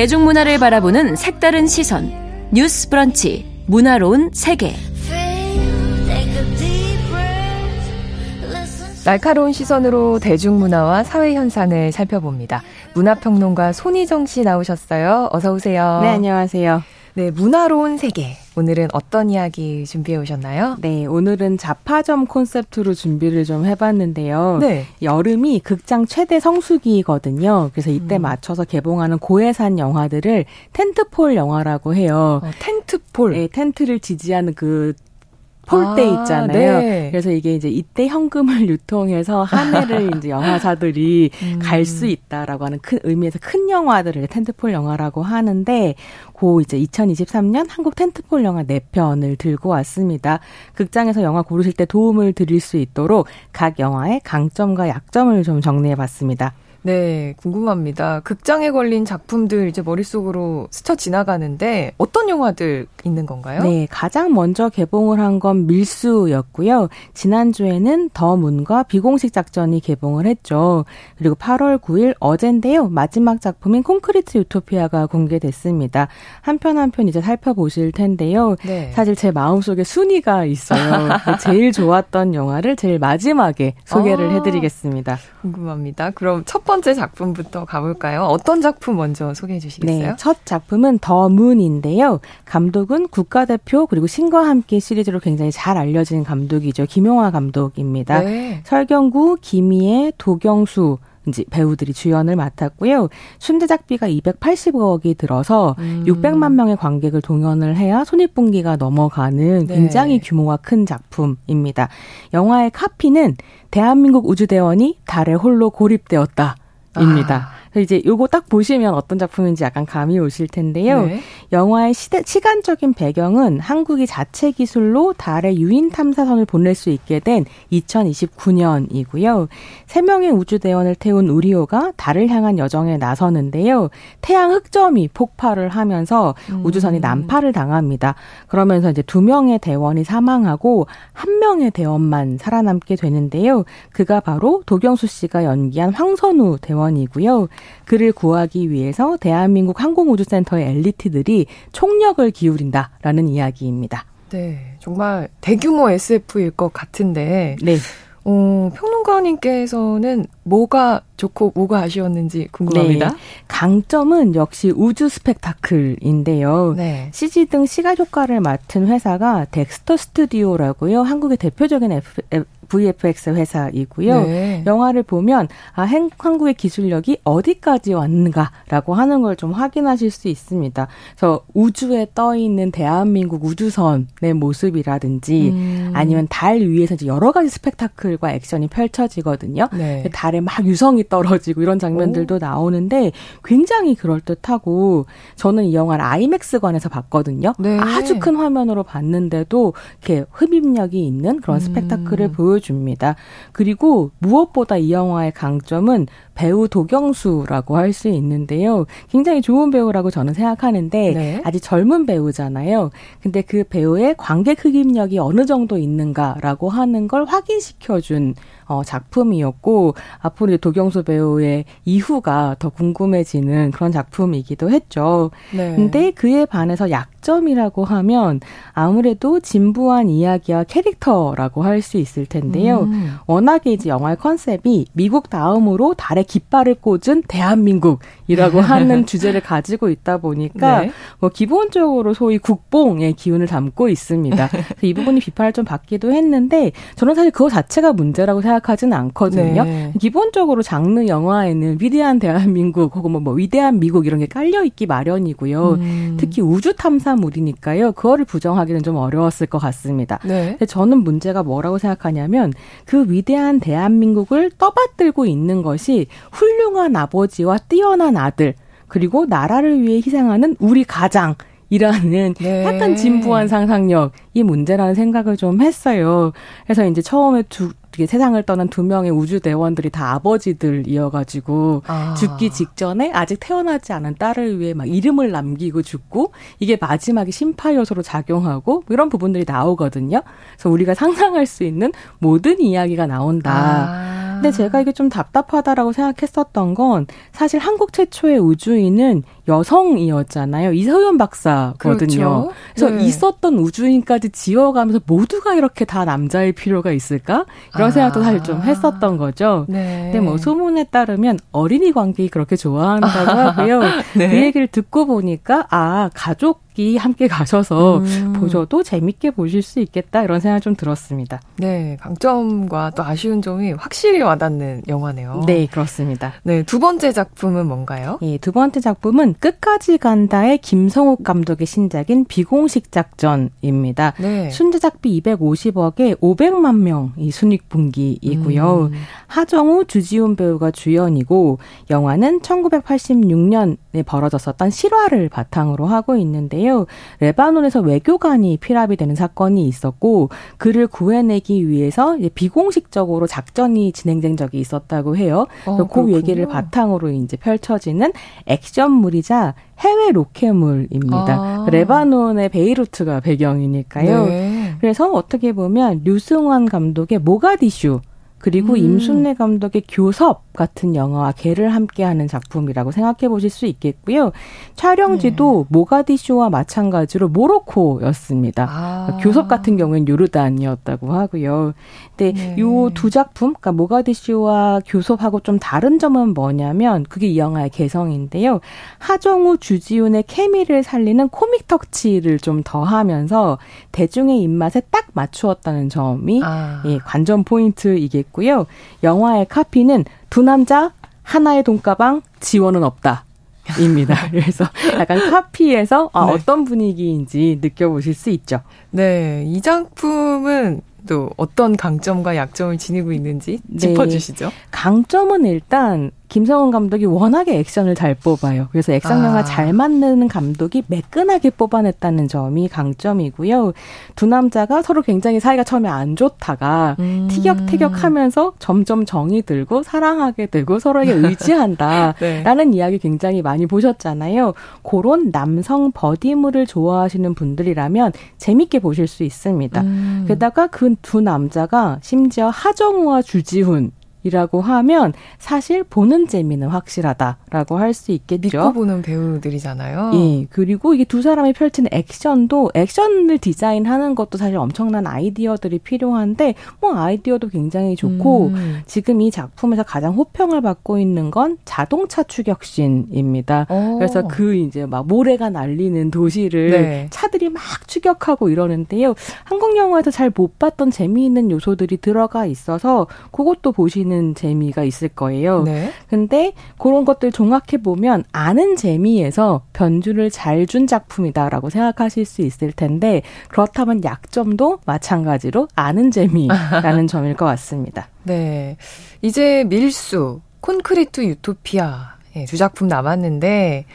대중문화를 바라보는 색다른 시선 뉴스 브런치 문화로운 세계 날카로운 시선으로 대중문화와 사회 현상을 살펴봅니다. 문화평론가 손희정 씨 나오셨어요. 어서 오세요. 네, 안녕하세요. 네, 문화로운 세계. 오늘은 어떤 이야기 준비해 오셨나요? 네, 오늘은 자파점 콘셉트로 준비를 좀 해봤는데요. 네. 여름이 극장 최대 성수기거든요. 그래서 이때 음. 맞춰서 개봉하는 고해산 영화들을 텐트폴 영화라고 해요. 어, 텐트폴? 네, 텐트를 지지하는 그 폴대 아, 있잖아요. 네. 그래서 이게 이제 이때 현금을 유통해서 한 해를 이제 영화사들이 음. 갈수 있다라고 하는 큰 의미에서 큰 영화들을 텐트폴 영화라고 하는데 고 이제 2023년 한국 텐트폴 영화 4편을 들고 왔습니다. 극장에서 영화 고르실 때 도움을 드릴 수 있도록 각 영화의 강점과 약점을 좀 정리해 봤습니다. 네, 궁금합니다. 극장에 걸린 작품들 이제 머릿속으로 스쳐 지나가는데 어떤 영화들 있는 건가요? 네, 가장 먼저 개봉을 한 건 밀수였고요. 지난주에는 더 문과 비공식 작전이 개봉을 했죠. 그리고 8월 9일 어젠데요. 마지막 작품인 콘크리트 유토피아가 공개됐습니다. 한 편 한 편 이제 살펴보실 텐데요. 네. 사실 제 마음속에 순위가 있어요. 제일 좋았던 영화를 제일 마지막에 소개를 아, 해드리겠습니다. 궁금합니다. 그럼 첫 번째 작품부터 가볼까요? 어떤 작품 먼저 소개해 주시겠어요? 네, 첫 작품은 더 문인데요. 감독은 국가대표 그리고 신과 함께 시리즈로 굉장히 잘 알려진 감독이죠. 김용화 감독입니다. 네. 설경구, 김희애, 도경수 이제 배우들이 주연을 맡았고요. 순제작비가 280억이 들어서 음. 600만 명의 관객을 동원을 해야 손익분기가 넘어가는 네. 굉장히 규모가 큰 작품입니다. 영화의 카피는 대한민국 우주대원이 달에 홀로 고립되었다. 입니다. 아. 이제 요거 딱 보시면 어떤 작품인지 약간 감이 오실 텐데요. 네. 영화의 시대, 시간적인 배경은 한국이 자체 기술로 달에 유인 탐사선을 보낼 수 있게 된 2029년이고요. 세 명의 우주대원을 태운 우리오가 달을 향한 여정에 나서는데요. 태양 흑점이 폭발을 하면서 음. 우주선이 난파를 당합니다. 그러면서 이제 두 명의 대원이 사망하고 한 명의 대원만 살아남게 되는데요. 그가 바로 도경수 씨가 연기한 황선우 대원이고요. 그를 구하기 위해서 대한민국 항공우주센터의 엘리트들이 총력을 기울인다라는 이야기입니다. 네, 정말 대규모 SF일 것 같은데. 네. 어, 평론가님께서는 뭐가 좋고 뭐가 아쉬웠는지 궁금합니다. 네. 강점은 역시 우주 스펙타클인데요. 네. CG 등 시각 효과를 맡은 회사가 덱스터 스튜디오라고요. 한국의 대표적인 F, VFX 회사이고요. 네. 영화를 보면 아 한국의 기술력이 어디까지 왔는가라고 하는 걸 좀 확인하실 수 있습니다. 그래서 우주에 떠 있는 대한민국 우주선의 모습이라든지 음. 아니면 달 위에서 이제 여러 가지 스펙타클과 액션이 펼쳐지거든요. 네. 달에 막 유성이 떨어지고 이런 장면들도 오. 나오는데 굉장히 그럴 듯하고 저는 이 영화를 아이맥스관에서 봤거든요. 네. 아주 큰 화면으로 봤는데도 이렇게 흡입력이 있는 그런 스펙타클을 음. 보여. 보여줍니다. 그리고 무엇보다 이 영화의 강점은 배우 도경수라고 할 수 있는데요. 굉장히 좋은 배우라고 저는 생각하는데 네. 아직 젊은 배우잖아요. 근데 그 배우의 관객 흡입력이 어느 정도 있는가라고 하는 걸 확인시켜준 어, 작품이었고 앞으로 도경수 배우의 이후가 더 궁금해지는 그런 작품이기도 했죠. 네. 근데 그에 반해서 약 점이라고 하면 아무래도 진부한 이야기와 캐릭터라고 할 수 있을 텐데요. 음. 워낙에 이제 영화의 컨셉이 미국 다음으로 달에 깃발을 꽂은 대한민국이라고 하는 주제를 가지고 있다 보니까 네. 뭐 기본적으로 소위 국뽕의 기운을 담고 있습니다. 이 부분이 비판을 좀 받기도 했는데 저는 사실 그거 자체가 문제라고 생각. 생각하지는 않거든요. 네. 기본적으로 장르 영화에는 위대한 대한민국 혹은 뭐, 뭐 위대한 미국 이런 게 깔려 있기 마련이고요. 음. 특히 우주 탐사 물이니까요. 그거를 부정하기는 좀 어려웠을 것 같습니다. 네. 저는 문제가 뭐라고 생각하냐면 그 위대한 대한민국을 떠받들고 있는 것이 훌륭한 아버지와 뛰어난 아들 그리고 나라를 위해 희생하는 우리 가장 이라는 네. 약간 진부한 상상력이 문제라는 생각을 좀 했어요. 그래서 이제 처음에 두, 어떻게 세상을 떠난 두 명의 우주 대원들이 다 아버지들이어가지고 아. 죽기 직전에 아직 태어나지 않은 딸을 위해 막 이름을 남기고 죽고 이게 마지막에 심파 요소로 작용하고 뭐 이런 부분들이 나오거든요. 그래서 우리가 상상할 수 있는 모든 이야기가 나온다. 아. 근데 제가 이게 좀 답답하다라고 생각했었던 건 사실 한국 최초의 우주인은 여성이었잖아요. 이서연 박사거든요. 그렇죠. 그래서 네. 있었던 우주인까지 지어가면서 모두가 이렇게 다 남자일 필요가 있을까? 이런 아. 생각도 사실 좀 했었던 거죠. 네. 근데 뭐 소문에 따르면 어린이 관계 그렇게 좋아한다고 하고요. 네. 그 얘기를 듣고 보니까 아 가족 가족이 함께 가셔서 음. 보셔도 재밌게 보실 수 있겠다 이런 생각 좀 들었습니다. 네, 강점과 또 아쉬운 점이 확실히 와닿는 영화네요. 네, 그렇습니다. 네, 두 번째 작품은 뭔가요? 예, 두 번째 작품은 끝까지 간다의 김성욱 감독의 신작인 비공식 작전입니다. 네. 순제작비 250억에 500만 명이 순익 분기이고요. 음. 하정우, 주지훈 배우가 주연이고 영화는 1986년에 벌어졌었던 실화를 바탕으로 하고 있는데요. 있는데요. 레바논에서 외교관이 피랍이 되는 사건이 있었고 그를 구해내기 위해서 비공식적으로 작전이 진행된 적이 있었다고 해요. 어, 그 얘기를 바탕으로 이제 펼쳐지는 액션물이자 해외 로켓물입니다. 아. 레바논의 베이루트가 배경이니까요. 네. 그래서 어떻게 보면 류승환 감독의 모가디슈 그리고 음. 임순례 감독의 교섭 같은 영화와 개를 함께하는 작품이라고 생각해 보실 수 있겠고요. 촬영지도 네. 모가디쇼와 마찬가지로 모로코였습니다. 아. 교섭 같은 경우엔 요르단이었다고 하고요. 근데 네. 요두 작품, 그러니까 모가디쇼와 교섭하고 좀 다른 점은 뭐냐면 그게 이 영화의 개성인데요. 하정우, 주지훈의 케미를 살리는 코믹 터치를 좀 더하면서 대중의 입맛에 딱 맞추었다는 점이 아. 예, 관전 포인트이겠 고요. 영화의 카피는 두 남자 하나의 돈가방 지원은 없다. 입니다. 그래서 약간 카피에서 아, 네. 어떤 분위기인지 느껴보실 수 있죠. 네, 이 작품은 또 어떤 강점과 약점을 지니고 있는지 네. 짚어주시죠. 강점은 일단 김성훈 감독이 워낙에 액션을 잘 뽑아요. 그래서 액션 영화 아. 잘 만드는 감독이 매끈하게 뽑아냈다는 점이 강점이고요. 두 남자가 서로 굉장히 사이가 처음에 안 좋다가 음. 티격태격하면서 점점 정이 들고 사랑하게 되고 서로에게 의지한다라는 네. 이야기 굉장히 많이 보셨잖아요. 그런 남성 버디물을 좋아하시는 분들이라면 재밌게 보실 수 있습니다. 음. 게다가 그 두 남자가 심지어 하정우와 주지훈 이라고 하면 사실 보는 재미는 확실하다라고 할 수 있겠죠. 믿고 보는 배우들이잖아요. 예. 그리고 이게 두 사람이 펼치는 액션도 액션을 디자인하는 것도 사실 엄청난 아이디어들이 필요한데 뭐 아이디어도 굉장히 좋고 음. 지금 이 작품에서 가장 호평을 받고 있는 건 자동차 추격신입니다. 오. 그래서 그 이제 막 모래가 날리는 도시를 네. 차들이 막 추격하고 이러는데요. 한국 영화에서 잘 못 봤던 재미있는 요소들이 들어가 있어서 그것도 보시는 느끼는 재미가 있을 거예요. 네. 근데 그런 것들 종합해 보면 아는 재미에서 변주를 잘 준 작품이다라고 생각하실 수 있을 텐데 그렇다면 약점도 마찬가지로 아는 재미라는 점일 것 같습니다. 네. 이제 밀수, 콘크리트 유토피아 예, 두 작품 남았는데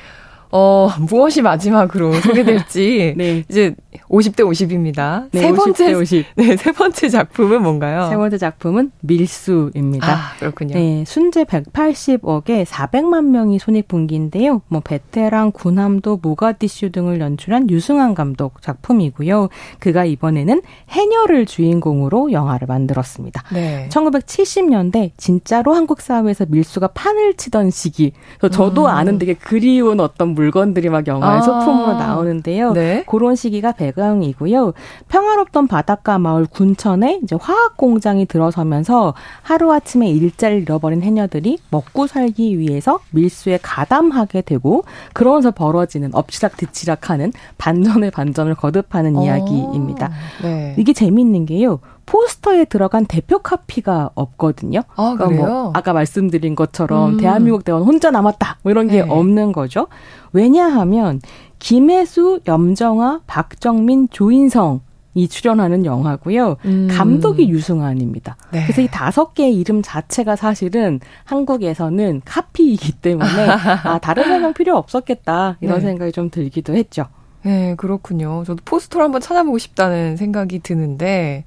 어, 무엇이 마지막으로 소개될지 네. 이제 50대 50입니다. 네, 세 번째 50. 네, 세 번째 작품은 뭔가요? 세 번째 작품은 밀수입니다. 아, 그렇군요. 네, 순재 180억에 400만 명이 손익분기인데요. 뭐 베테랑 군함도 모가디슈 등을 연출한 유승환 감독 작품이고요. 그가 이번에는 해녀를 주인공으로 영화를 만들었습니다. 네. 1970년대 진짜로 한국 사회에서 밀수가 판을 치던 시기. 저도 음. 아는 되게 그리운 어떤 물 물건들이 막 영화의 아. 소품으로 나오는데요. 네. 그런 시기가 배경이고요. 평화롭던 바닷가 마을 군천에 이제 화학 공장이 들어서면서 하루아침에 일자리를 잃어버린 해녀들이 먹고 살기 위해서 밀수에 가담하게 되고 그러면서 벌어지는 엎치락 뒤치락하는 반전의 반전을 거듭하는 오. 어. 이야기입니다. 네. 이게 재미있는 게요. 포스터에 들어간 대표 카피가 없거든요. 아, 그러니까 뭐 아까 말씀드린 것처럼 음. 대한민국 대원 혼자 남았다. 뭐 이런 게 네. 없는 거죠. 왜냐하면 김혜수, 염정아, 박정민, 조인성 이 출연하는 영화고요. 음. 감독이 유승환입니다. 네. 그래서 이 다섯 개의 이름 자체가 사실은 한국에서는 카피이기 때문에 아 다른 설명 필요 없었겠다 이런 네. 생각이 좀 들기도 했죠. 네, 그렇군요. 저도 포스터를 한번 찾아보고 싶다는 생각이 드는데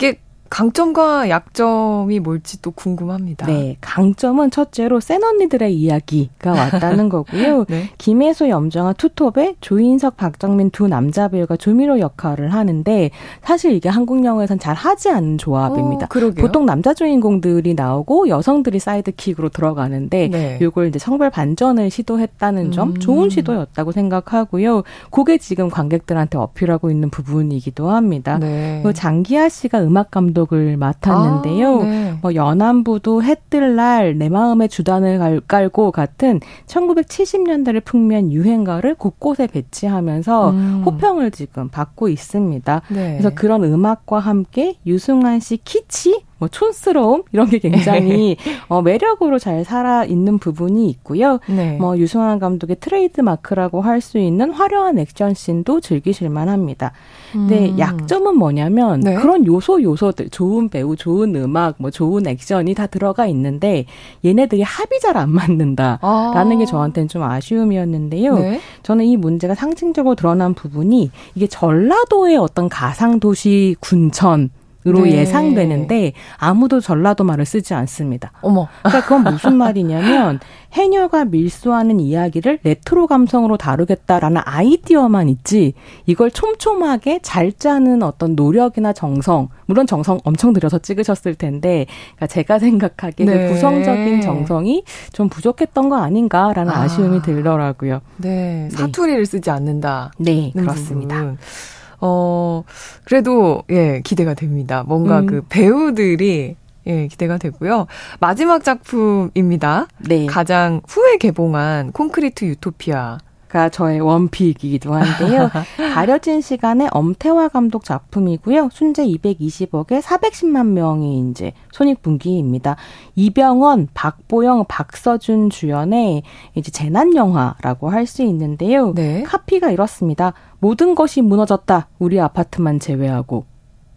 이게 강점과 약점이 뭘지 또 궁금합니다. 네, 강점은 첫째로 센 언니들의 이야기가 왔다는 거고요. 네. 김혜수, 염정아, 투톱에 조인석, 박정민 두 남자 배우가 조미료 역할을 하는데 사실 이게 한국 영화에선 잘 하지 않는 조합입니다. 어, 보통 남자 주인공들이 나오고 여성들이 사이드킥으로 들어가는데 네. 이걸 이제 성별 반전을 시도했다는 점 음. 좋은 시도였다고 생각하고요. 그게 지금 관객들한테 어필하고 있는 부분이기도 합니다. 네. 장기하 씨가 음악 감독 감독을 맡았는데요. 아, 네. 뭐 연안부도 해뜰 날 내 마음의 주단을 깔고 같은 1970년대를 풍미한 유행가를 곳곳에 배치하면서 음. 호평을 지금 받고 있습니다. 네. 그래서 그런 음악과 함께 류승완 씨 키치 뭐 촌스러움 이런 게 굉장히 어, 매력으로 잘 살아 있는 부분이 있고요. 네. 뭐 류승완 감독의 트레이드 마크라고 할 수 있는 화려한 액션 씬도 즐기실 만합니다. 근데 음. 약점은 뭐냐면 네? 그런 요소 요소들 좋은 배우, 좋은 음악, 뭐 좋은 액션이 다 들어가 있는데 얘네들이 합이 잘 안 맞는다라는 아. 게 저한테는 좀 아쉬움이었는데요. 네? 저는 이 문제가 상징적으로 드러난 부분이 이게 전라도의 어떤 가상 도시 군천 으로 네. 예상되는데 아무도 전라도 말을 쓰지 않습니다. 어머. 그러니까 그건 무슨 말이냐면 해녀가 밀수하는 이야기를 레트로 감성으로 다루겠다라는 아이디어만 있지 이걸 촘촘하게 잘 짜는 어떤 노력이나 정성 물론 정성 엄청 들여서 찍으셨을 텐데 그러니까 제가 생각하기에 그 네. 그 구성적인 정성이 좀 부족했던 거 아닌가라는 아. 아쉬움이 들더라고요. 네. 사투리를 쓰지 않는다. 네, 그렇습니다. 부분. 어, 그래도, 예, 기대가 됩니다. 뭔가 음. 그 배우들이, 예, 기대가 되고요. 마지막 작품입니다. 네. 가장 후에 개봉한 콘크리트 유토피아. 가 저의 원픽이기도 한데요. 가려진 시간에 엄태화 감독 작품이고요. 순재 220억에 410만 명이 이제 손익분기입니다. 이병헌, 박보영, 박서준 주연의 이제 재난 영화라고 할 수 있는데요. 네. 카피가 이렇습니다. 모든 것이 무너졌다. 우리 아파트만 제외하고.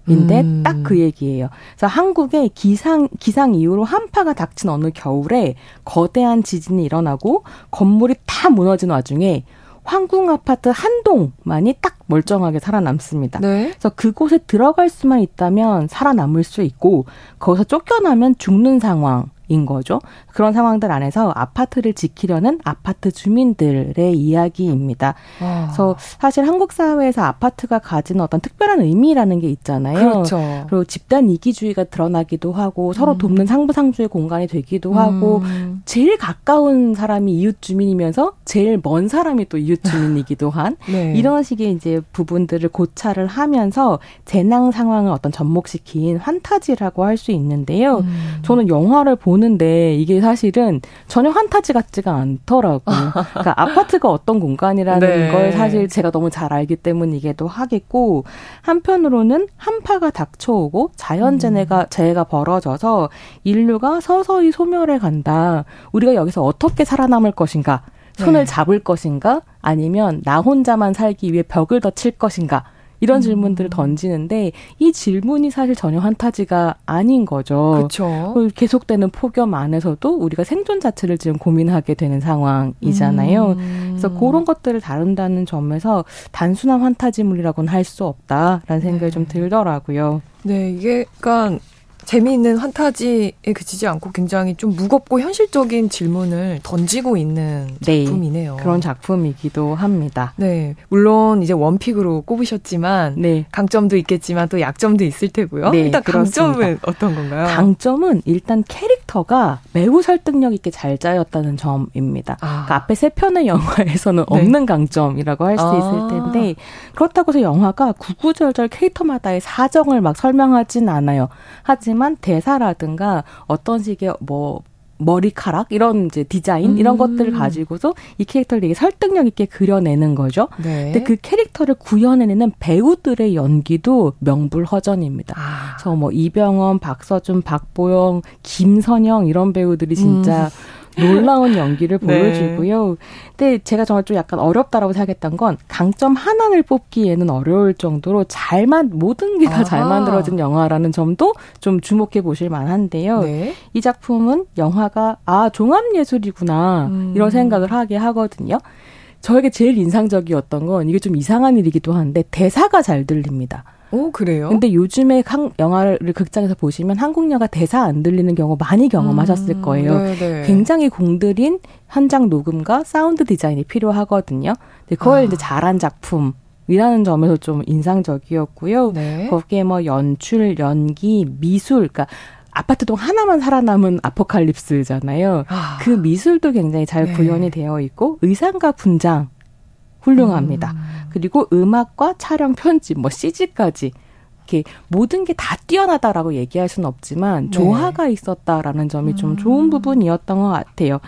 인데 음. 딱그 얘기예요. 그래서 한국의 기상 기상 이후로 한파가 닥친 어느 겨울에 거대한 지진이 일어나고 건물이 다 무너진 와중에 황궁 아파트 한 동만이 딱 멀쩡하게 살아남습니다. 네. 그래서 그곳에 들어갈 수만 있다면 살아남을 수 있고 거기서 쫓겨나면 죽는 상황. 인 거죠. 그런 상황들 안에서 아파트를 지키려는 아파트 주민들의 이야기입니다. 와. 그래서 사실 한국 사회에서 아파트가 가지는 어떤 특별한 의미라는 게 있잖아요. 그렇죠. 그리고 집단 이기주의가 드러나기도 하고 서로 음. 돕는 상부상조의 공간이 되기도 하고 음. 제일 가까운 사람이 이웃 주민이면서 제일 먼 사람이 또 이웃 주민이기도 한 네. 이런 식의 이제 부분들을 고찰을 하면서 재난 상황을 어떤 접목시킨 환타지라고 할 수 있는데요. 음. 저는 영화를 보는 보는데 이게 사실은 전혀 환타지 같지가 않더라고요. 그러니까 아파트가 어떤 공간이라는 네. 걸 사실 제가 너무 잘 알기 때문이기도 하겠고 한편으로는 한파가 닥쳐오고 자연재해가 음. 재해가 벌어져서 인류가 서서히 소멸해 간다. 우리가 여기서 어떻게 살아남을 것인가? 손을 네. 잡을 것인가? 아니면 나 혼자만 살기 위해 벽을 더 칠 것인가? 이런 음. 질문들을 던지는데 이 질문이 사실 전혀 환타지가 아닌 거죠. 그렇죠. 계속되는 폭염 안에서도 우리가 생존 자체를 지금 고민하게 되는 상황이잖아요. 음. 그래서 그런 것들을 다룬다는 점에서 단순한 환타지물이라고는 할 수 없다라는 생각이 네. 좀 들더라고요. 네, 이게 그러니까 재미있는 환타지에 그치지 않고 굉장히 좀 무겁고 현실적인 질문을 던지고 있는 네, 작품이네요. 네, 그런 작품이기도 합니다. 네. 물론 이제 원픽으로 꼽으셨지만 네. 강점도 있겠지만 또 약점도 있을 테고요. 네, 일단 그렇습니다. 강점은 어떤 건가요? 강점은 일단 캐릭터가 매우 설득력 있게 잘 짜였다는 점입니다. 아. 그러니까 앞에 세 편의 영화에서는 네. 없는 강점이라고 할수 아. 있을 텐데 그렇다고 해서 영화가 구구절절 캐릭터마다의 사정을 막 설명하진 않아요. 하지만 하지만 대사라든가 어떤 식의 뭐 머리카락 이런 이제 디자인 음. 이런 것들을 가지고서 이 캐릭터를 되게 설득력 있게 그려내는 거죠. 네. 근데 그 캐릭터를 구현해내는 배우들의 연기도 명불허전입니다. 아. 그래서 뭐 이병헌, 박서준, 박보영, 김선영 이런 배우들이 진짜 음. 놀라운 연기를 네. 보여주고요. 근데 제가 정말 좀 약간 어렵다라고 생각했던 건 강점 하나를 뽑기에는 어려울 정도로 잘만 모든 게 다 잘 만들어진 영화라는 점도 좀 주목해 보실 만한데요. 네. 이 작품은 영화가 아 종합 예술이구나 음. 이런 생각을 하게 하거든요. 저에게 제일 인상적이었던 건 이게 좀 이상한 일이기도 한데 대사가 잘 들립니다. 오, 그래요? 근데 요즘에 한, 영화를 극장에서 보시면 한국 영화 대사 안 들리는 경우 많이 경험하셨을 음, 거예요. 음, 굉장히 공들인 현장 녹음과 사운드 디자인이 필요하거든요. 근데 그걸 아. 이제 잘한 작품 이라는 점에서 좀 인상적이었고요. 네. 거기에 뭐 연출, 연기, 미술, 그러니까 아파트 동 하나만 살아남은 아포칼립스잖아요. 아. 그 미술도 굉장히 잘 네. 구현이 되어 있고 의상과 분장 훌륭합니다. 음. 그리고 음악과 촬영 편집, 뭐 CG까지 이렇게 모든 게 다 뛰어나다라고 얘기할 수는 없지만 네. 조화가 있었다라는 점이 좀 좋은 음. 부분이었던 것 같아요.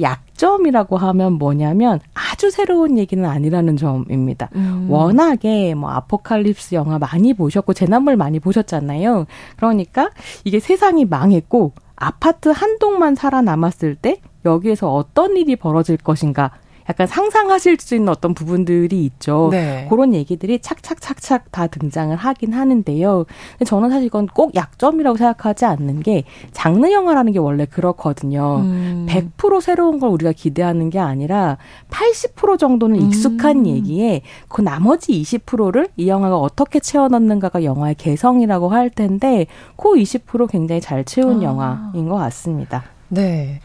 약점이라고 하면 뭐냐면 아주 새로운 얘기는 아니라는 점입니다. 음. 워낙에 뭐 아포칼립스 영화 많이 보셨고 재난물 많이 보셨잖아요. 그러니까 이게 세상이 망했고 아파트 한 동만 살아남았을 때 여기에서 어떤 일이 벌어질 것인가 약간 상상하실 수 있는 어떤 부분들이 있죠. 네. 그런 얘기들이 착착착착 다 등장을 하긴 하는데요. 근데 저는 사실 이건 꼭 약점이라고 생각하지 않는 게 장르 영화라는 게 원래 그렇거든요. 음. 100% 새로운 걸 우리가 기대하는 게 아니라 80% 정도는 익숙한 음. 얘기에 그 나머지 20%를 이 영화가 어떻게 채워 넣는가가 영화의 개성이라고 할 텐데 그 20% 굉장히 잘 채운 아. 영화인 것 같습니다. 네.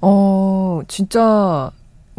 어, 진짜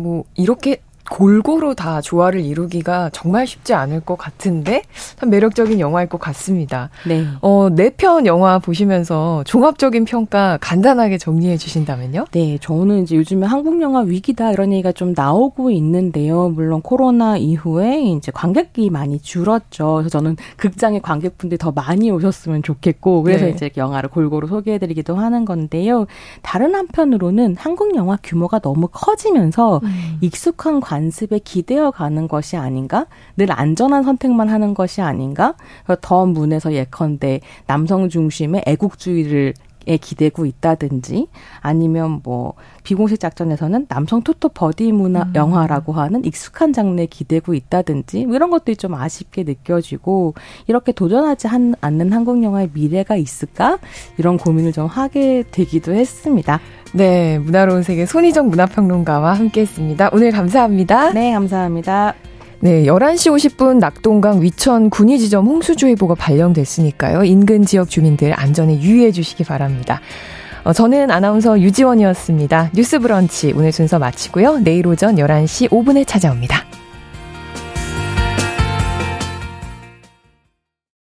뭐 이렇게 골고루 다 조화를 이루기가 정말 쉽지 않을 것 같은데 참 매력적인 영화일 것 같습니다. 네. 어, 네 편 영화 보시면서 종합적인 평가 간단하게 정리해 주신다면요? 네, 저는 이제 요즘에 한국 영화 위기다 이런 얘기가 좀 나오고 있는데요. 물론 코로나 이후에 이제 관객이 많이 줄었죠. 그래서 저는 극장에 관객분들이 더 많이 오셨으면 좋겠고 그래서 네. 이제 영화를 골고루 소개해 드리기도 하는 건데요. 다른 한편으로는 한국 영화 규모가 너무 커지면서 음. 익숙한 관 관습에 기대어 가는 것이 아닌가? 늘 안전한 선택만 하는 것이 아닌가? 더 문에서 예컨대 남성 중심의 애국주의를 에 기대고 있다든지 아니면 뭐 비공식 작전에서는 남성 투토 버디 문화 음. 영화라고 하는 익숙한 장르에 기대고 있다든지 뭐 이런 것들이 좀 아쉽게 느껴지고 이렇게 도전하지 한, 않는 한국 영화의 미래가 있을까 이런 고민을 좀 하게 되기도 했습니다. 네, 문화로운 세계 손희정 문화평론가와 함께했습니다. 오늘 감사합니다. 네, 감사합니다. 네, 11시 50분 낙동강 위천 군위지점 홍수주의보가 발령됐으니까요. 인근 지역 주민들 안전에 유의해 주시기 바랍니다. 어, 저는 아나운서 유지원이었습니다. 뉴스 브런치 오늘 순서 마치고요. 내일 오전 11시 5분에 찾아옵니다.